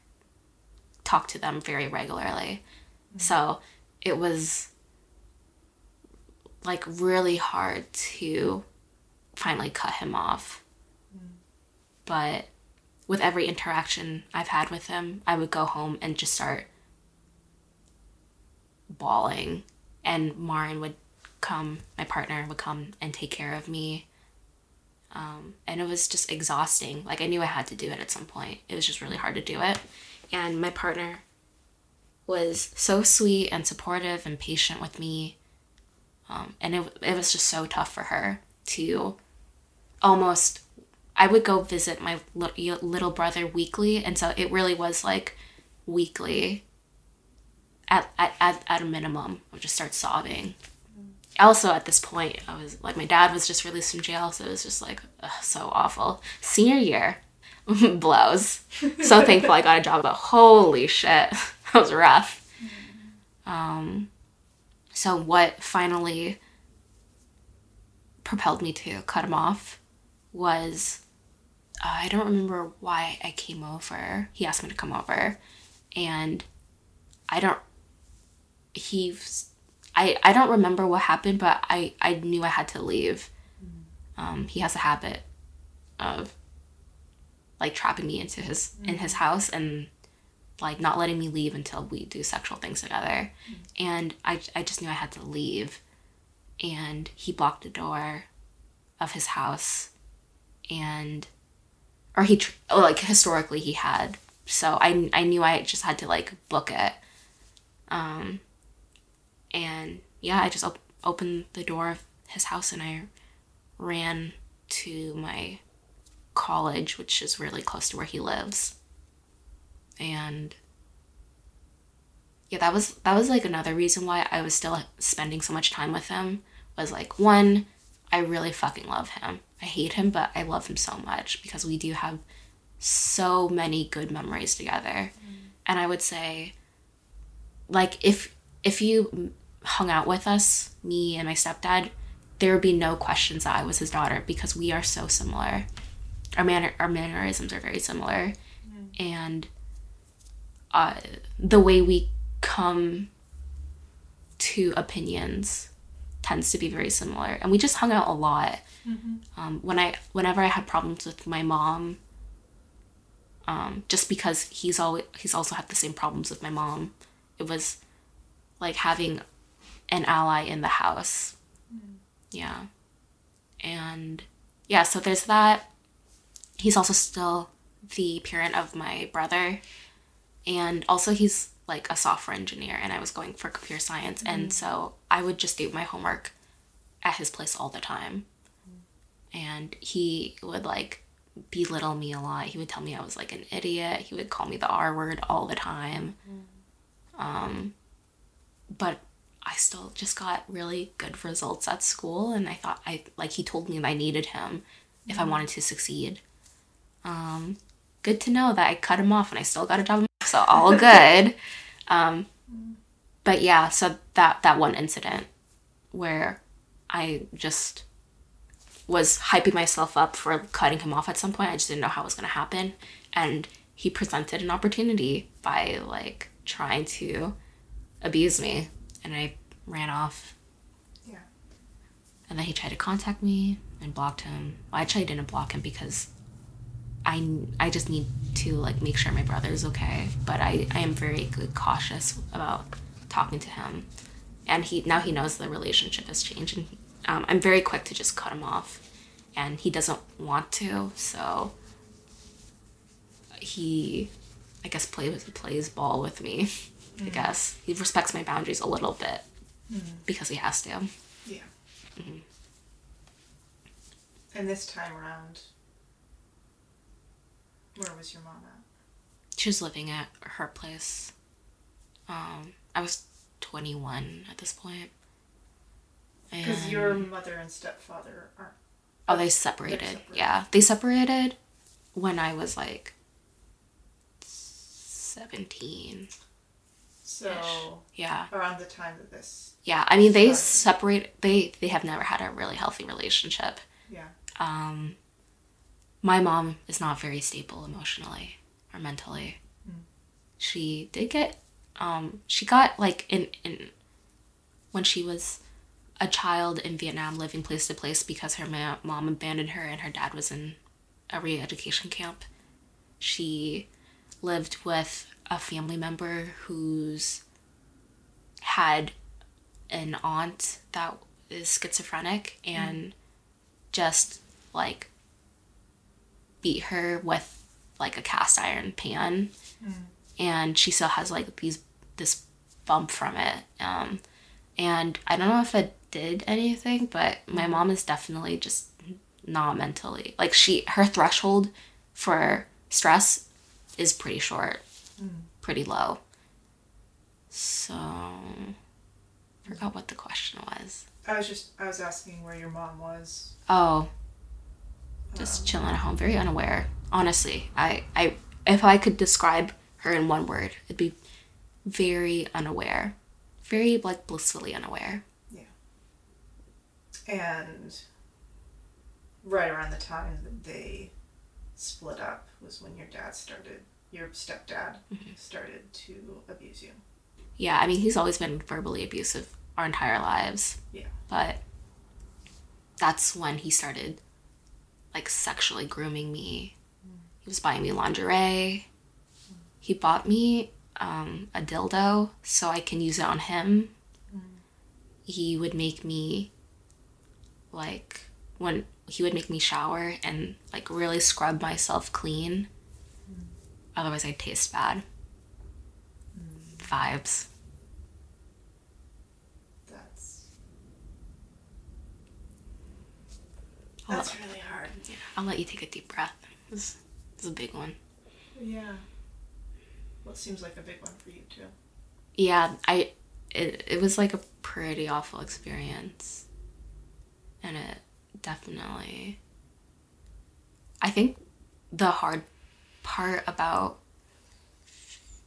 S1: talk to them very regularly. Mm-hmm. So it was like really hard to finally cut him off. Mm. But with every interaction I've had with him, I would go home and just start bawling. And Marin would come, my partner would come and take care of me. Um, and it was just exhausting. Like I knew I had to do it at some point. It was just really hard to do it. And my partner was so sweet and supportive and patient with me. Um, and it, it was just so tough for her to almost i would go visit my little brother weekly and so it really was like weekly at, at, at, at a minimum i would just start sobbing also at this point i was like my dad was just released from jail so it was just like ugh, so awful senior year blows so thankful i got a job but holy shit that was rough um so what finally propelled me to cut him off was uh, I don't remember why I came over. He asked me to come over, and I don't. He, I I don't remember what happened, but I I knew I had to leave. Um, he has a habit of like trapping me into his in his house and like not letting me leave until we do sexual things together. And I I just knew I had to leave, and he blocked the door of his house, and or he tr- oh, like historically he had. So I, I knew i just had to like book it. Um and yeah i just op- opened the door of his house and i ran to my college which is really close to where he lives. And yeah that was that was like another reason why i was still spending so much time with him was like one i really fucking love him. I hate him but i love him so much because we do have so many good memories together. Mm. And i would say like if if you hung out with us me and my stepdad there would be no questions that i was his daughter because we are so similar. Our manner our mannerisms are very similar. And uh, the way we come to opinions tends to be very similar. And we just hung out a lot. Um, when i whenever i had problems with my mom um, just because he's always he's also had the same problems with my mom it was like having an ally in the house. Mm-hmm. Yeah. And yeah so there's that. He's also still the parent of my brother. And also he's like a software engineer and i was going for computer science. And mm-hmm. so i would just do my homework at his place all the time. Mm-hmm. And he would like belittle me a lot. He would tell me i was like an idiot. He would call me the r word all the time. Um but i still just got really good results at school and i thought i like he told me that i needed him if i wanted to succeed. Um good to know that i cut him off and i still got a job so all good. Um but yeah so that that one incident where i just was hyping myself up for cutting him off at some point i just didn't know how it was going to happen. And he presented an opportunity by like trying to abuse me. And i ran off
S2: Yeah.
S1: and then he tried to contact me and blocked him. Well, I actually, I didn't block him because I, I just need to like make sure my brother's okay. But I, I am very good, cautious about talking to him, and he now he knows the relationship has changed, and um, I'm very quick to just cut him off, and he doesn't want to, so he, I guess plays plays ball with me. I guess he respects my boundaries a little bit because he has to.
S2: Yeah. And this time around, where was your mom at?
S1: she was living at her place. Um, I was 21 at this point.
S2: Because your mother and stepfather aren't.
S1: oh, they separated.
S2: separated.
S1: Yeah, they separated when I was like 17.
S2: So
S1: Yeah,
S2: around the time that this,
S1: yeah. I mean, they
S2: Started.
S1: separate. They they have never had a really healthy relationship.
S2: yeah,
S1: Um, my mom is not very stable emotionally or mentally. She did get, um, she got like in in when she was a child in Vietnam, living place to place because her ma- mom abandoned her and her dad was in a re-education camp. She lived with a family member who's had an aunt that is schizophrenic and mm-hmm. just like beat her with like a cast iron pan. Mm. And she still has like these this bump from it. Um and i don't know if it did anything but my mm-hmm. mom is definitely just not mentally like she her threshold for stress is pretty short pretty low. So, I forgot what the question was.
S2: I was just I was asking where your mom was.
S1: Oh, just um, chilling at home, very unaware. Honestly, I, I, if I could describe her in one word, it'd be very unaware, very like blissfully unaware. Yeah.
S2: And right around the time that they split up was when your dad started, your stepdad started to abuse you.
S1: Yeah, I mean, he's always been verbally abusive our entire lives.
S2: Yeah.
S1: But that's when he started like sexually grooming me. He was buying me lingerie. He bought me um, a dildo so I can use it on him. He would make me like when he would make me shower and like really scrub myself clean. Otherwise, I'd taste bad. Vibes.
S2: That's
S1: I'll,
S2: that's really hard.
S1: Yeah, I'll let you take a deep breath. This, this is a big one.
S2: Yeah. Well, it seems like a big one for you too.
S1: yeah i it, it was like a pretty awful experience and it definitely i think the hard part about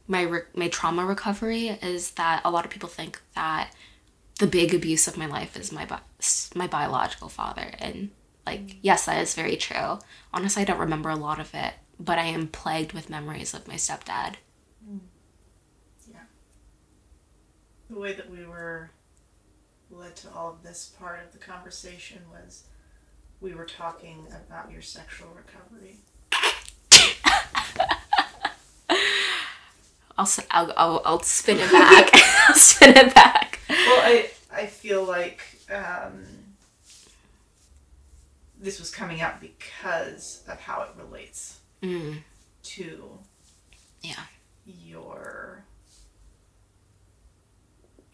S1: my re- my trauma recovery is that a lot of people think that the big abuse of my life is my bi- my biological father and like yes that is very true honestly i don't remember a lot of it but i am plagued with memories of my stepdad mm. Yeah.
S2: The way that we were led to all of this part of the conversation was we were talking about your sexual recovery.
S1: I'll, I'll, I'll, I'll spin it back. I'll spin it back.
S2: Well, I I feel like um, this was coming out because of how it relates
S1: Mm,
S2: to
S1: yeah.
S2: your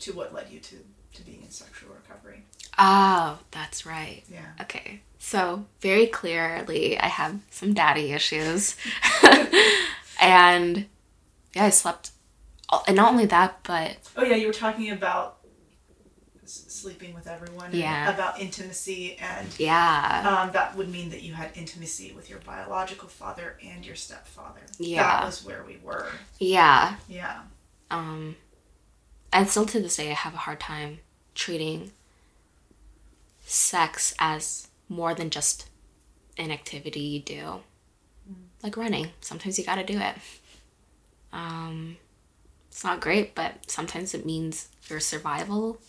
S2: to what led you to to being in sexual recovery.
S1: Oh, that's right.
S2: Yeah.
S1: Okay. So, very clearly, I have some daddy issues. and yeah, I slept. And not only that, but
S2: Oh yeah, you were talking about sleeping with everyone. and
S1: Yeah.
S2: About intimacy and
S1: yeah.
S2: um, that would mean that you had intimacy with your biological father and your stepfather.
S1: Yeah.
S2: That was where we were.
S1: Yeah.
S2: Yeah.
S1: Um, and still to this day, I have a hard time treating sex as more than just an activity you do, like running. Sometimes you gotta do it. Um, it's not great, but sometimes it means your survival.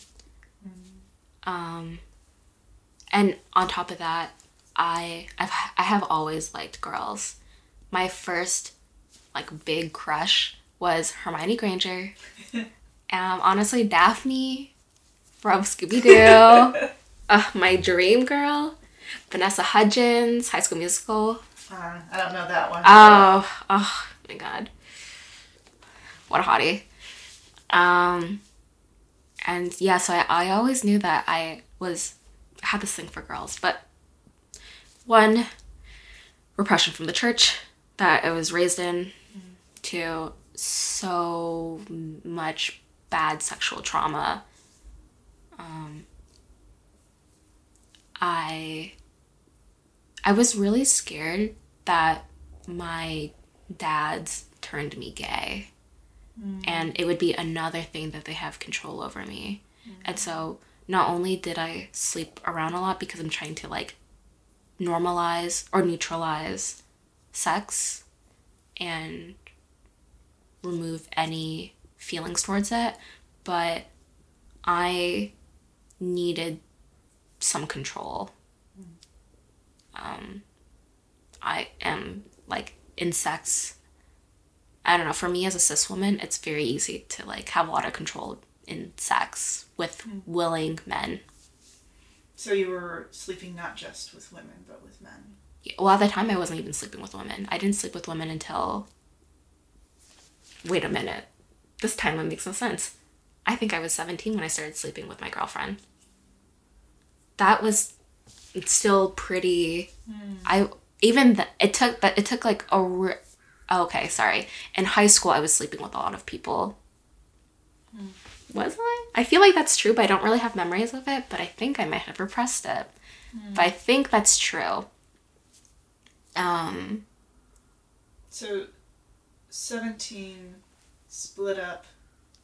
S1: Um, and on top of that, I I've, I have always liked girls. My first like big crush was Hermione Granger. um, honestly, Daphne from Scooby Doo. uh, my dream girl, Vanessa Hudgens, High School Musical.
S2: Uh, I don't know that one.
S1: Oh, oh my god. What a hottie. Um and yeah, so I, I always knew that I was had this thing for girls, but one repression from the church that I was raised in to so much bad sexual trauma. Um I I was really scared that my dad's turned me gay and it would be another thing that they have control over me and so not only did i sleep around a lot because i'm trying to like normalize or neutralize sex and remove any feelings towards it but i needed some control um, I am like in sex. I don't know. For me as a cis woman, it's very easy to like have a lot of control in sex with hmm. willing men.
S2: So you were sleeping not just with women, but with men.
S1: Well, at the time, I wasn't even sleeping with women. I didn't sleep with women until. Wait a minute. This timeline makes no sense. I think I was 17 when I started sleeping with my girlfriend. That was still pretty. Hmm. I even th- it took that it took like a okay, sorry. In high school, I was sleeping with a lot of people. Was I? I feel like that's true, but I don't really have memories of it. But I think I might have repressed it. But I think that's true. Um,
S2: So, 17, split up,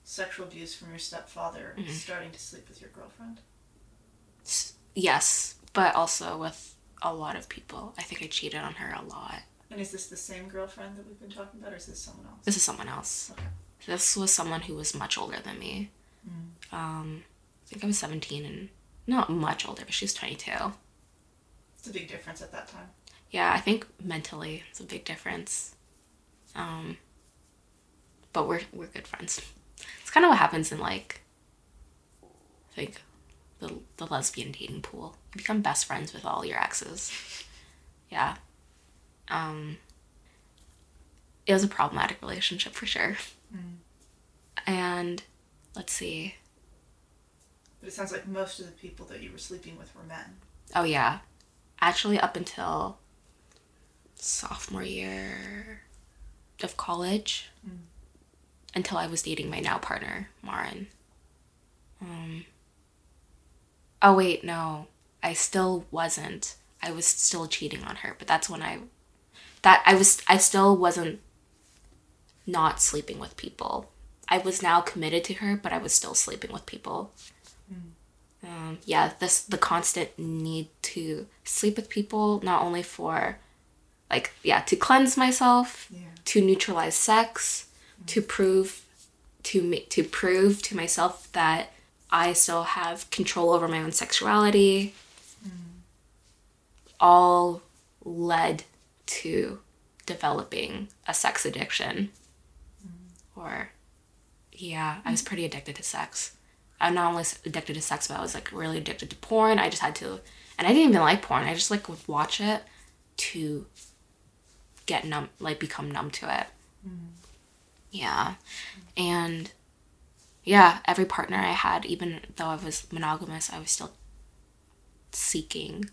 S2: sexual abuse from your stepfather,
S1: Mm-hmm.
S2: starting to sleep with your girlfriend.
S1: s- yes, but also with a lot of people. I think I cheated on her a lot.
S2: And is this the same girlfriend that we've been talking about, or is this someone else?
S1: This is someone else.
S2: Okay.
S1: This was someone who was much older than me. Um, I think I was 17 and not much older, but she was 22.
S2: It's a big difference at that time.
S1: Yeah, I think mentally it's a big difference. Um, but we're we're good friends. It's kind of what happens in like, I think, the the lesbian dating pool. You become best friends with all your exes. Yeah. Um. It was a problematic relationship for sure. And let's see.
S2: But it sounds like most of the people that you were sleeping with were men.
S1: Oh yeah, actually up until sophomore year of college, until I was dating my now partner Marin. Um. Oh wait, no, I still wasn't. I was still cheating on her, but that's when I, that I was I still wasn't. Not sleeping with people. I was now committed to her, but I was still sleeping with people mm. um, yeah, this the constant need to sleep with people, not only for like yeah, to cleanse myself,
S2: Yeah.
S1: to neutralize sex, mm. to prove to me to prove to myself that I still have control over my own sexuality. Mm. All led to developing a sex addiction. Mm. Or yeah, I was pretty addicted to sex. I'm not only addicted to sex, but I was like really addicted to porn. I just had to, and I didn't even like porn. I just like would watch it to get numb, like become numb to it. Mm. Yeah, and yeah, every partner I had, even though I was monogamous, I was still seeking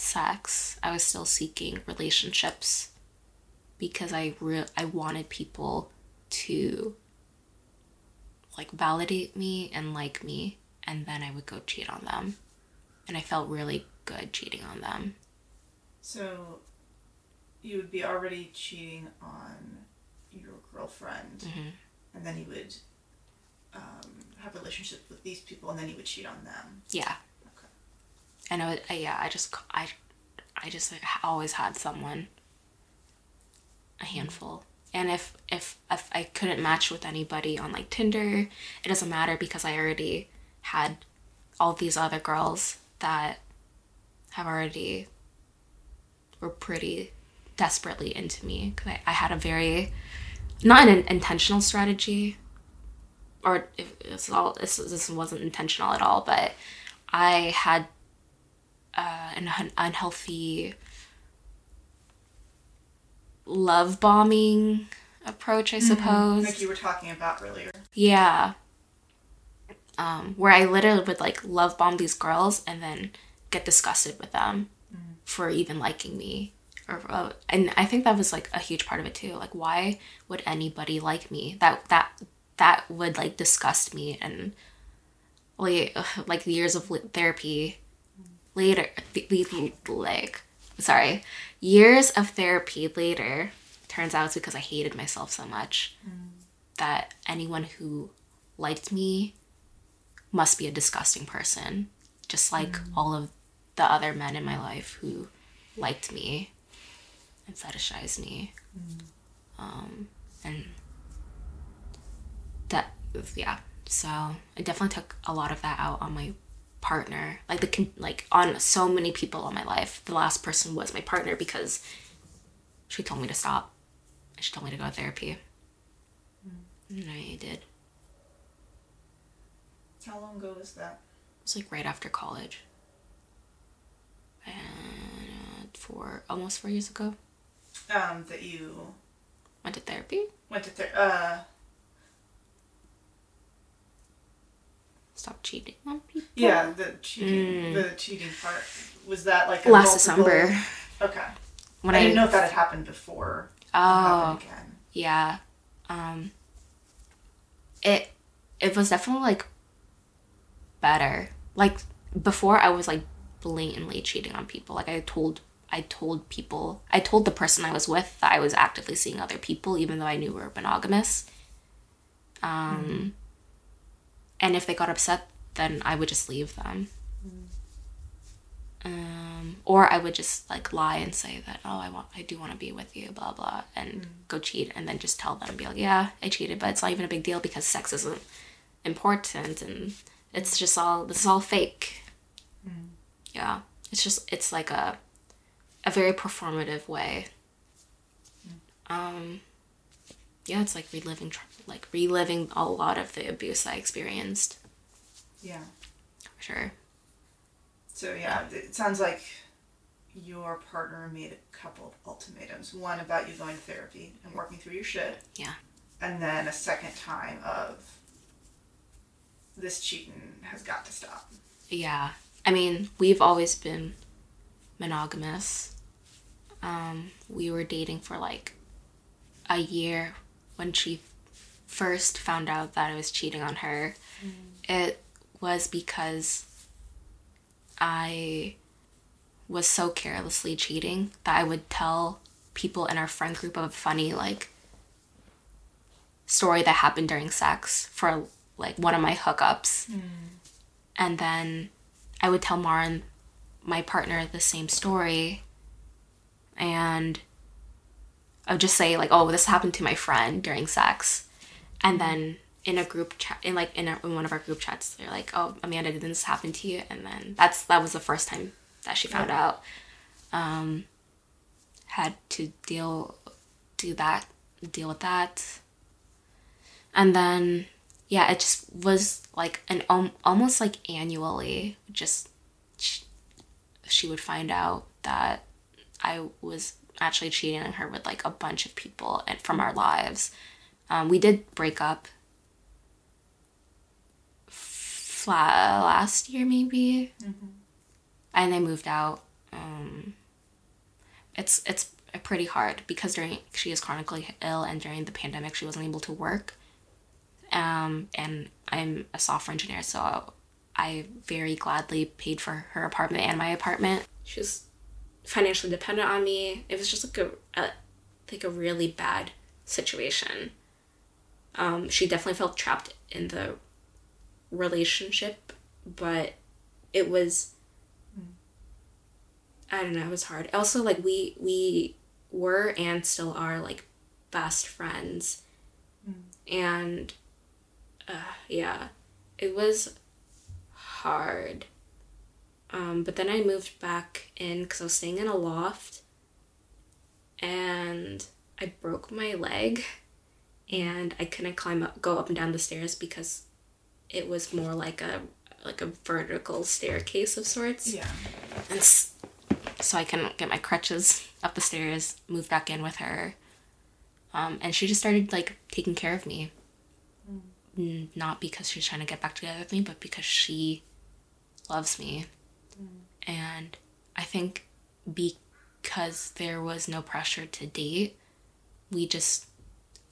S1: sex. I was still seeking relationships because I re- I wanted people to like validate me and like me and then I would go cheat on them. And I felt really good cheating on them.
S2: So, you would be already cheating on your girlfriend, and then you would um, have relationships with these people, and then you would cheat on them.
S1: Yeah. And I, I yeah, I just I I just always had someone. A mm-hmm. handful. And if, if if I couldn't match with anybody on like Tinder, it doesn't matter because I already had all these other girls that have already were pretty desperately into me. Because I, I had a very not an intentional strategy or if it's all this, this wasn't intentional at all but i had uh, an un- unhealthy love bombing approach i suppose
S2: Like you were talking about earlier.
S1: yeah. Um, where I literally would like love bomb these girls and then get disgusted with them for even liking me. Or, uh, and I think that was like a huge part of it too. Like, why would anybody like me? That that that would like disgust me. And like like years of therapy later, like sorry, years of therapy later, turns out it's because I hated myself so much that anyone who liked me must be a disgusting person, just like all of the other men in my life who liked me and fetishized me. Um, and that, yeah. So I definitely took a lot of that out on my partner, like the like on so many people in my life. The last person was my partner because she told me to stop. She told me to go to therapy. And I did.
S2: How long ago was that?
S1: It was like right after college. And for almost four years ago,
S2: Um, that you
S1: went to therapy.
S2: went to ther- uh
S1: Stopped cheating on people.
S2: yeah the cheating the cheating part was that like a
S1: Last
S2: multiple-
S1: December
S2: Okay.
S1: when
S2: I
S1: I,
S2: didn't know if that had happened before.
S1: Oh,
S2: again.
S1: yeah. Um, it it was definitely like better. Like before, I was like blatantly cheating on people. Like I told I told people I told the person I was with that I was actively seeing other people, even though I knew we were monogamous. Um, and if they got upset, then I would just leave them. Um, or I would just like lie and say that oh I want I do want to be with you blah blah and go cheat and then just tell them be like yeah I cheated but it's not even a big deal because sex isn't important and it's just all this is all fake. Yeah, it's just it's like a a very performative way. Um, yeah, it's like reliving tr- like reliving a lot of the abuse I experienced
S2: Yeah.
S1: for sure.
S2: So yeah, it sounds like your partner made a couple of ultimatums. One about you going to therapy and working through your shit,
S1: Yeah.
S2: and then a second time of this cheating has got to stop.
S1: Yeah. I mean, we've always been monogamous. Um, we were dating for like a year when she first found out that I was cheating on her. Mm. It was because I was so carelessly cheating that I would tell people in our friend group of a funny like story that happened during sex for like one of my hookups. Mm. And then I would tell Marin, my partner, the same story. And I would just say like, "Oh, this happened to my friend during sex," and then in a group chat, in like in, a, in one of our group chats, they're like, "Oh, Amanda, did this happen to you?" And then that's that was the first time that she found out. Um, had to deal do that deal with that, and then yeah, it just was like an um, almost like annually, just she, she would find out that I was actually cheating on her with like a bunch of people and from our lives. Um, we did break up fla- last year maybe, and I moved out. Um, it's it's pretty hard because during she is chronically ill and during the pandemic she wasn't able to work. Um, and I'm a software engineer, so I very gladly paid for her apartment and my apartment. She was financially dependent on me. It was just like a, a like a really bad situation. Um, she definitely felt trapped in the relationship, but it was I don't know, it was hard. Also like we we were and still are like best friends. And uh, yeah, it was hard. Um, but then I moved back in because I was staying in a loft and I broke my leg and I couldn't climb up, go up and down the stairs because it was more like a like a vertical staircase of sorts.
S2: Yeah.
S1: And so I couldn't get my crutches up the stairs, move back in with her. Um, and she just started like taking care of me. N- Not because she's trying to get back together with me, but because she loves me. And I think because there was no pressure to date, we just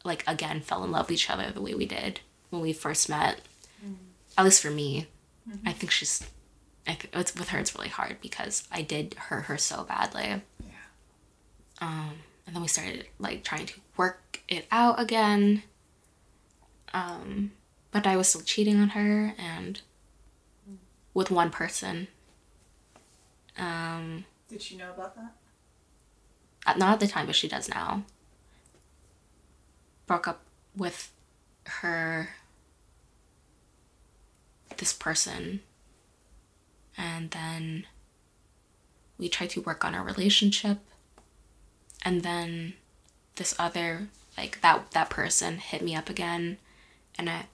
S1: like again fell in love with each other the way we did when we first met. At least for me. I think she's I th- it's with her it's really hard because I did hurt her so badly.
S2: Yeah.
S1: Um, and then we started like trying to work it out again. Um, but I was still cheating on her and with one person. Um,
S2: Did she know about that?
S1: at- not at the time, but she does now. Broke up with her, this person, and then we tried to work on our relationship, and then this other like that that person hit me up again, and at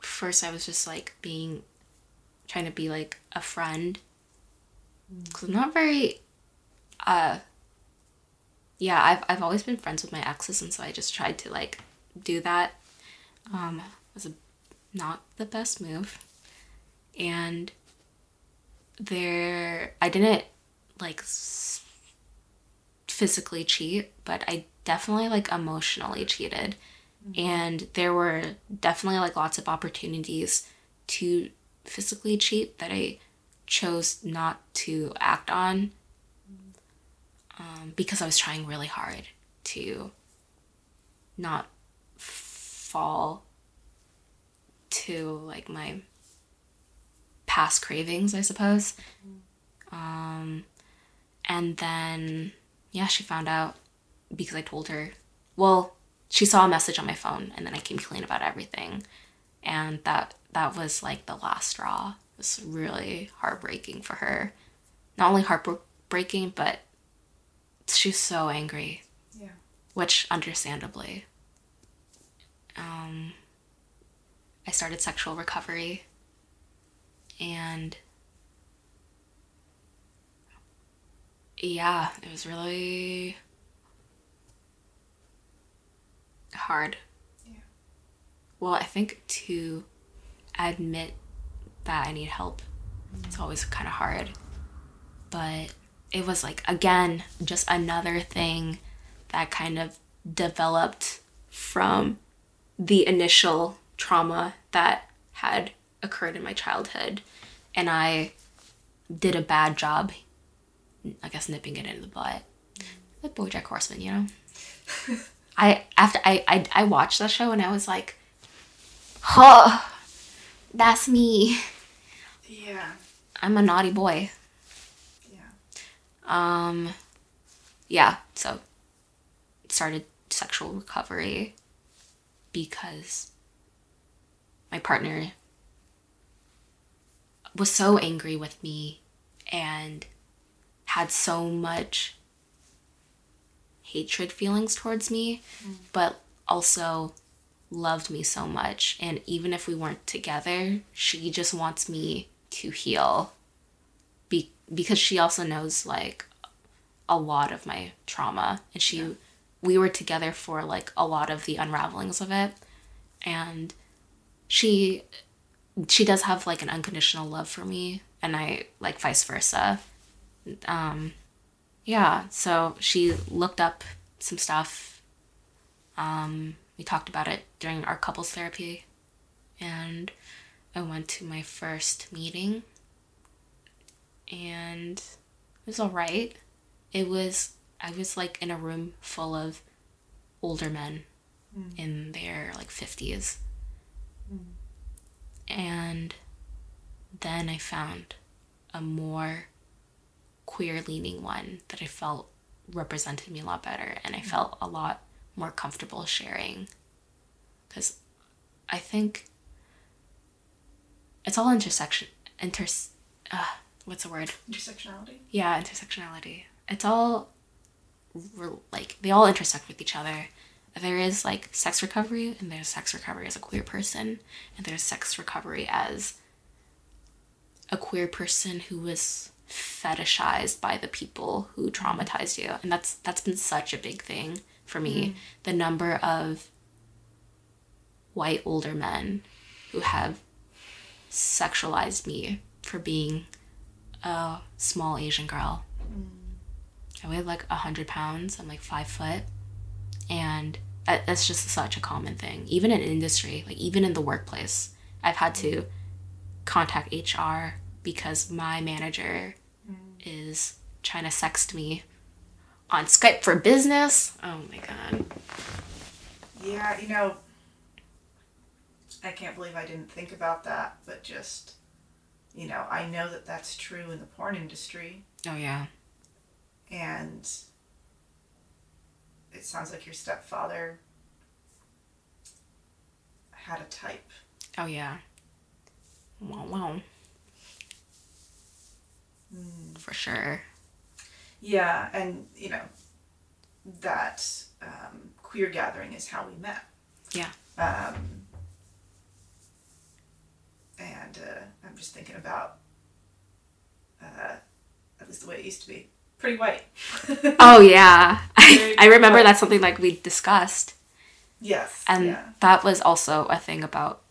S1: first I was just like being, trying to be like a friend, because I'm not very, uh yeah, I've I've always been friends with my exes, and so I just tried to like do that. Um, it was a, not the best move, and there I didn't like s- physically cheat, but I definitely like emotionally cheated. And there were definitely like lots of opportunities to physically cheat that I chose not to act on um, because I was trying really hard to not fall to like my past cravings, I suppose. Um, and then, yeah, she found out because I told her. Well, she saw a message on my phone, and then I came clean about everything, and that that was like the last straw. It was really heartbreaking for her. Not only heartbreaking, but she's so angry.
S2: Yeah.
S1: Which, understandably. Um, I started sexual recovery, and yeah, it was really hard.
S2: Yeah.
S1: Well, I think to admit that I need help, it's always kind of hard. But it was like, again, just another thing that kind of developed from the initial trauma that had occurred in my childhood. And I did a bad job, I guess, nipping it in the butt. Like Bojack Horseman, you know? I after I, I I watched that show and I was like, "Huh, that's me.
S2: Yeah.
S1: I'm a naughty boy." Um, yeah. So started sexual recovery because my partner was so angry with me and had so much hatred feelings towards me, but also loved me so much. And even if we weren't together, she just wants me to heal. Be- because she also knows like a lot of my trauma and she we were together for like a lot of the unravelings of it and she she does have like an unconditional love for me and I like vice versa. Um yeah, so she looked up some stuff. Um we talked about it during our couples therapy and I went to my first meeting and it was all right. It was I was like in a room full of older men in their like 50s. And then I found a more queer leaning one that I felt represented me a lot better and I felt a lot more comfortable sharing. Because I think it's all intersection, inter, uh, what's the word?
S2: Intersectionality.
S1: Yeah, intersectionality. It's all like they all intersect with each other. There is like sex recovery, and there's sex recovery as a queer person, and there's sex recovery as a queer person who was fetishized by the people who traumatized you, and that's that's been such a big thing for me. Mm. The number of white older men who have sexualized me for being a small Asian girl. I weighed like a hundred pounds. I'm like five foot, and that- that's just such a common thing. Even in industry, like even in the workplace, I've had to contact HR because my manager is trying to sext me on Skype for business. Oh my god.
S2: Yeah, you know, I can't believe I didn't think about that, but just, you know, I know that that's true in the porn industry,
S1: Oh yeah.
S2: and it sounds like your stepfather had a type.
S1: Oh yeah. Wow wow. For sure.
S2: Yeah, and, you know, that um, queer gathering is how we met.
S1: Yeah.
S2: Um, and uh, I'm just thinking about, uh, at least the way it used to be, pretty white.
S1: Oh yeah. I, I remember
S2: cool.
S1: that's something like we discussed.
S2: yes.
S1: And
S2: yeah.
S1: that was also a thing about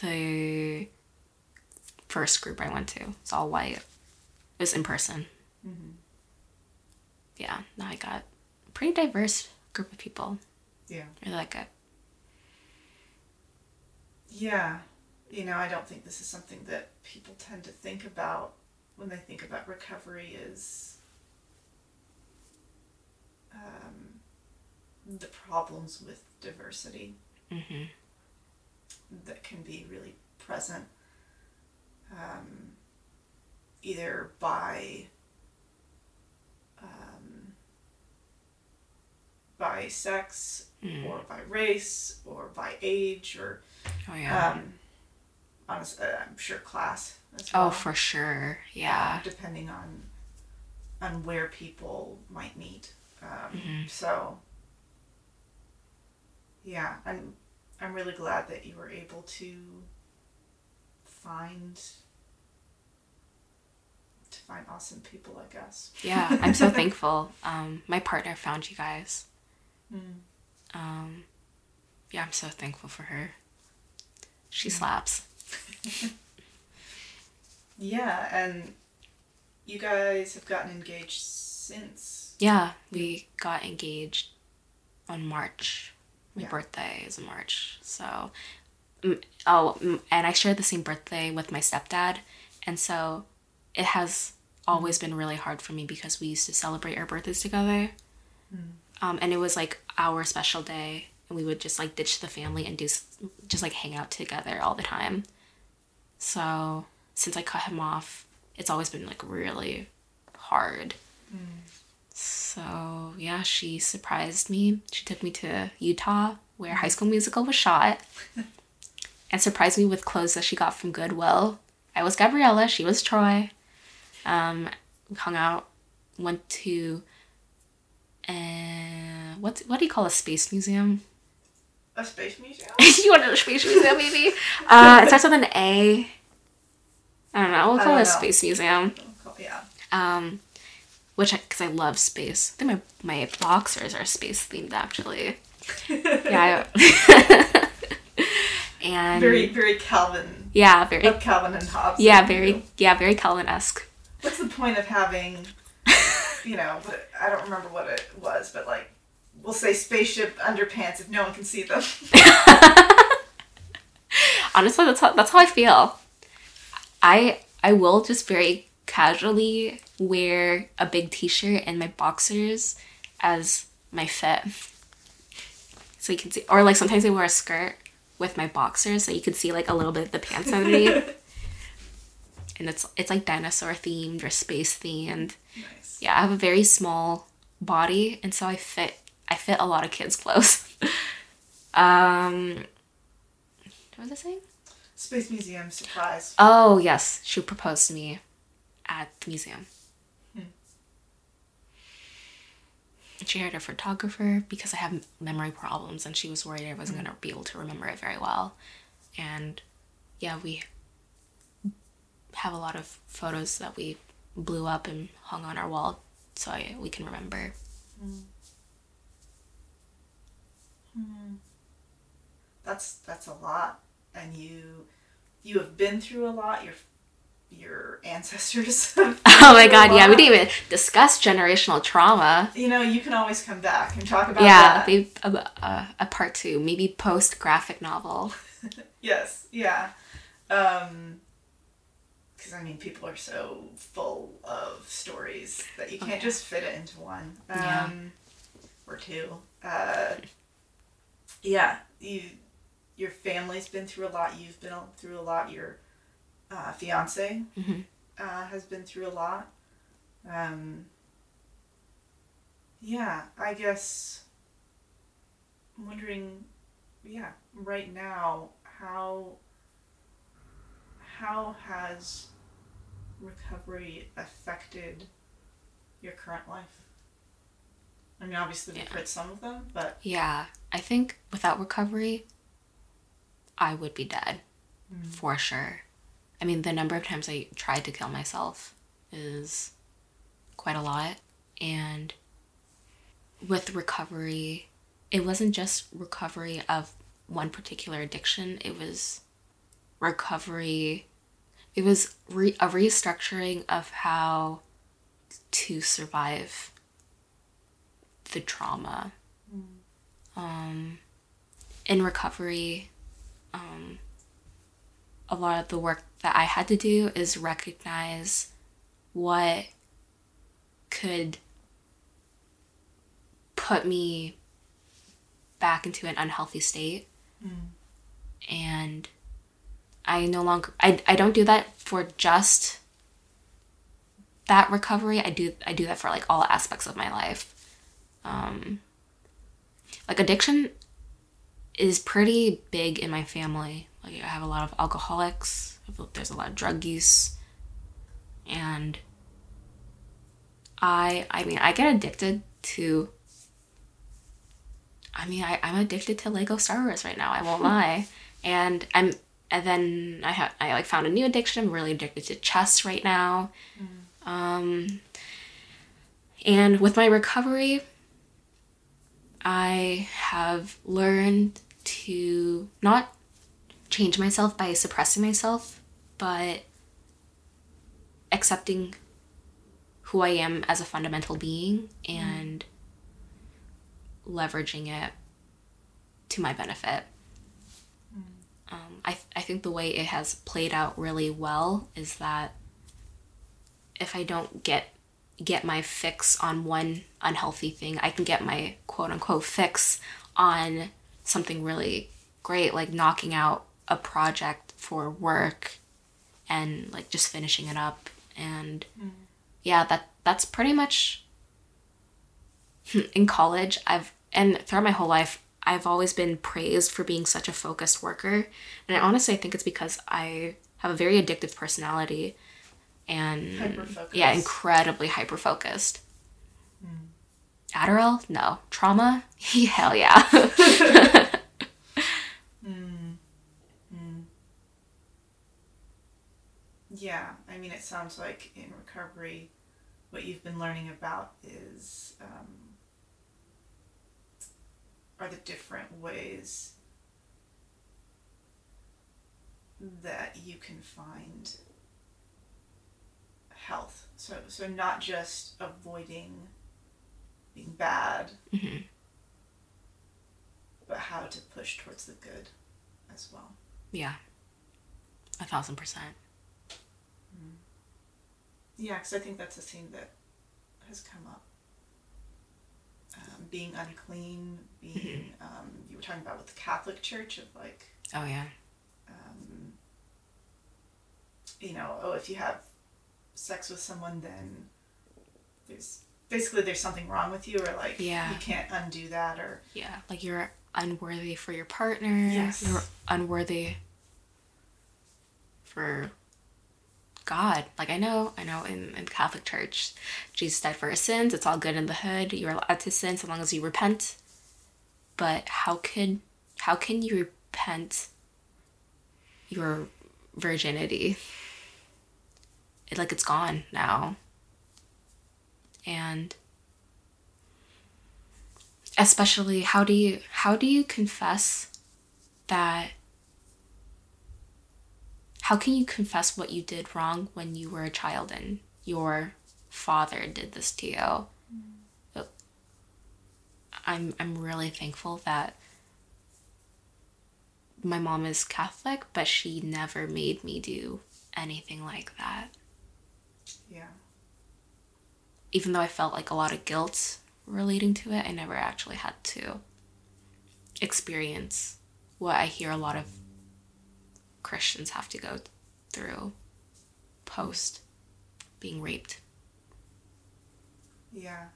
S1: the first group I went to. It's all white. It was in person.
S2: Mm-hmm.
S1: Yeah, now I got a pretty diverse group of people.
S2: Yeah.
S1: Really like it.
S2: Yeah. You know, I don't think this is something that people tend to think about when they think about recovery is um, the problems with diversity
S1: hmm
S2: that can be really present um, either by um, by sex
S1: Mm.
S2: or by race or by age or
S1: Oh yeah.
S2: um, honestly, I'm sure class as
S1: oh, for sure. Yeah.
S2: depending on on where people might meet. Um,
S1: Mhm.
S2: So yeah, I'm I'm really glad that you were able to find to find awesome people. I guess.
S1: Yeah. I'm so thankful. Um, my partner found you guys.
S2: Mm.
S1: Um, yeah, I'm so thankful for her. She slaps.
S2: Yeah, and you guys have gotten engaged since.
S1: Yeah, we got engaged on March. My
S2: Yeah.
S1: birthday is in March. So, mm, oh, mm, and I share the same birthday with my stepdad. And so it has always been really hard for me because we used to celebrate our birthdays together. Um, and it was like our special day. And we would just like ditch the family and do just like hang out together all the time. So since I cut him off, it's always been like really hard. So yeah, she surprised me. She took me to Utah, where High School Musical was shot, and surprised me with clothes that she got from Goodwill. I was Gabriella. She was Troy. Um, we hung out, went to, uh, what what do you call a space museum?
S2: A space museum.
S1: you want a space museum, maybe? Uh, it starts with an A. I don't know. We'll call it a
S2: know.
S1: space museum.
S2: yeah.
S1: Um, which I because I love space. I think my my boxers are space themed actually. Yeah. I- and
S2: Very very Calvin.
S1: yeah, very
S2: Of Calvin and Hobbes.
S1: yeah, very yeah, very Calvin esque.
S2: What's the point of having, you know, I don't remember what it was, but like, we'll say spaceship underpants if no one can see them.
S1: Honestly, that's how that's how I feel. I I will just very casually wear a big t-shirt and my boxers as my fit. So you can see or like sometimes I wear a skirt with my boxers so you can see like a little bit of the pants underneath. and it's it's like dinosaur themed or space themed.
S2: nice.
S1: Yeah, I have a very small body and so I fit I fit a lot of kids clothes. um what was I saying?
S2: Space Museum surprise.
S1: Oh, yes. She proposed to me at the museum.
S2: Hmm.
S1: She hired a photographer because I have memory problems and she was worried I wasn't going to be able to remember it very well. And yeah, we have a lot of photos that we blew up and hung on our wall so I, we can remember.
S2: That's that's a lot, and you you have been through a lot. Your your ancestors. have
S1: Oh my god, yeah, we didn't even discuss generational trauma.
S2: You know, you can always come back and talk about
S1: Yeah,
S2: that.
S1: maybe a, a, a part two, maybe post graphic novel.
S2: Yes, yeah. Um, because I mean, people are so full of stories that you
S1: Oh,
S2: can't
S1: yeah.
S2: just fit it into one. Um,
S1: Yeah.
S2: Or two. Uh, yeah, you, your family's been through a lot. You've been through a lot. Your uh, fiance
S1: Mhm.
S2: uh, has been through a lot. Um, yeah, I guess. I'm wondering, yeah, right now, how how has recovery affected your current life? I mean, obviously we've heard some of them, but
S1: Yeah, I think without recovery, I would be dead
S2: Mm.
S1: for sure. I mean, the number of times I tried to kill myself is quite a lot. And with recovery, it wasn't just recovery of one particular addiction, it was recovery, it was re- a restructuring of how to survive the trauma.
S2: Mm.
S1: Um, in recovery, um, a lot of the work that I had to do is recognize what could put me back into an unhealthy state. And I no longer I, I don't do that for just that recovery. I do I do that for like all aspects of my life. Um like addiction is pretty big in my family. Like I have a lot of alcoholics. There's a lot of drug use, and I I mean I get addicted to. I mean I I'm addicted to Lego Star Wars right now. I won't lie, and I'm and then I have I like found a new addiction. I'm really addicted to chess right now. Um, and with my recovery, I have learned to not change myself by suppressing myself, but accepting who I am as a fundamental being and leveraging it to my benefit. Um, I, I think the way it has played out really well is that if I don't get get my fix on one unhealthy thing, I can get my quote unquote fix on something really great, like knocking out a project for work and like just finishing it up. And mm-hmm. yeah, that that's pretty much in college. I've and throughout my whole life, I've always been praised for being such a focused worker. And I honestly I think it's because I have a very addictive personality and yeah, incredibly hyper focused. Hmm. Adderall? No. Trauma? Hell yeah. Hmm. Hmm.
S2: Yeah, I mean, it sounds like in recovery, what you've been learning about is um, are the different ways that you can find health. So, so not just avoiding being bad,
S1: Mhm.
S2: but how to push towards the good as well.
S1: yeah. A thousand percent.
S2: Yeah, because I think that's a theme that has come up. Um, being unclean, being, um, you were talking about with the Catholic Church of like,
S1: Oh yeah.
S2: um, you know, oh, if you have sex with someone, then there's basically there's something wrong with you, or like
S1: Yeah.
S2: you can't undo that, or
S1: Yeah. Like you're unworthy for your partner.
S2: Yes.
S1: You're unworthy for God. Like I know, I know in, in the Catholic Church, Jesus died for our sins. It's all good in the hood. You're allowed to sin so long as you repent. But how could how can you repent your virginity? It like it's gone now. And especially how do you how do you confess that how can you confess what you did wrong when you were a child and your father did this to you? But i'm i'm really thankful that my mom is catholic but she never made me do anything like that
S2: yeah,
S1: even though I felt like a lot of guilt relating to it, I never actually had to experience what I hear a lot of Christians have to go through post being raped.
S2: yeah.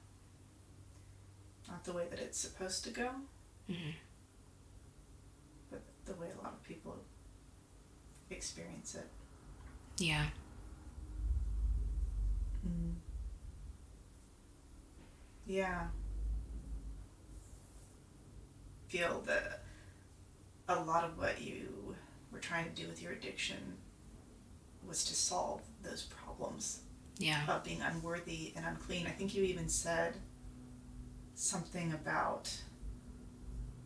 S2: Not the way that it's supposed to go,
S1: Mhm.
S2: but the way a lot of people experience it.
S1: Yeah. Mm-hmm.
S2: Yeah. Feel that a lot of what you were trying to do with your addiction was to solve those problems
S1: Yeah.
S2: of being unworthy and unclean. I think you even said something about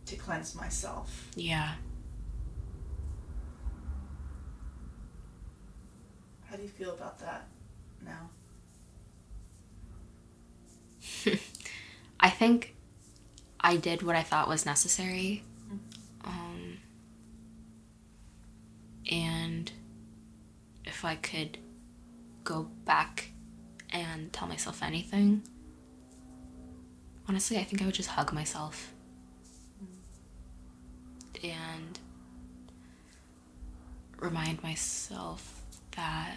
S2: to cleanse myself.
S1: Yeah.
S2: How do you feel about that now?
S1: I think I did what I thought was necessary. Um, and if I could go back and tell myself anything, honestly, I think I would just hug myself. And remind myself that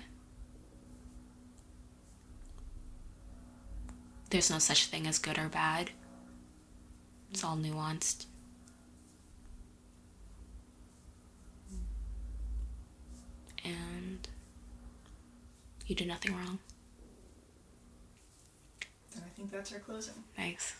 S1: there's no such thing as good or bad. It's all nuanced. And you did nothing wrong.
S2: And I think that's our closing.
S1: Thanks.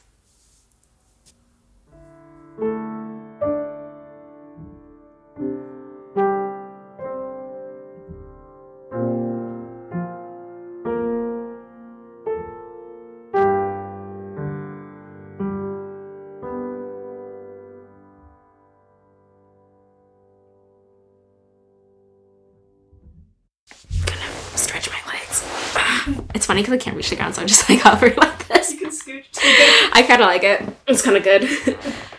S1: Funny because I can't reach the ground, so I'm just like hovering like this.
S2: You can scooch.
S1: I kind of like it. It's kind of good.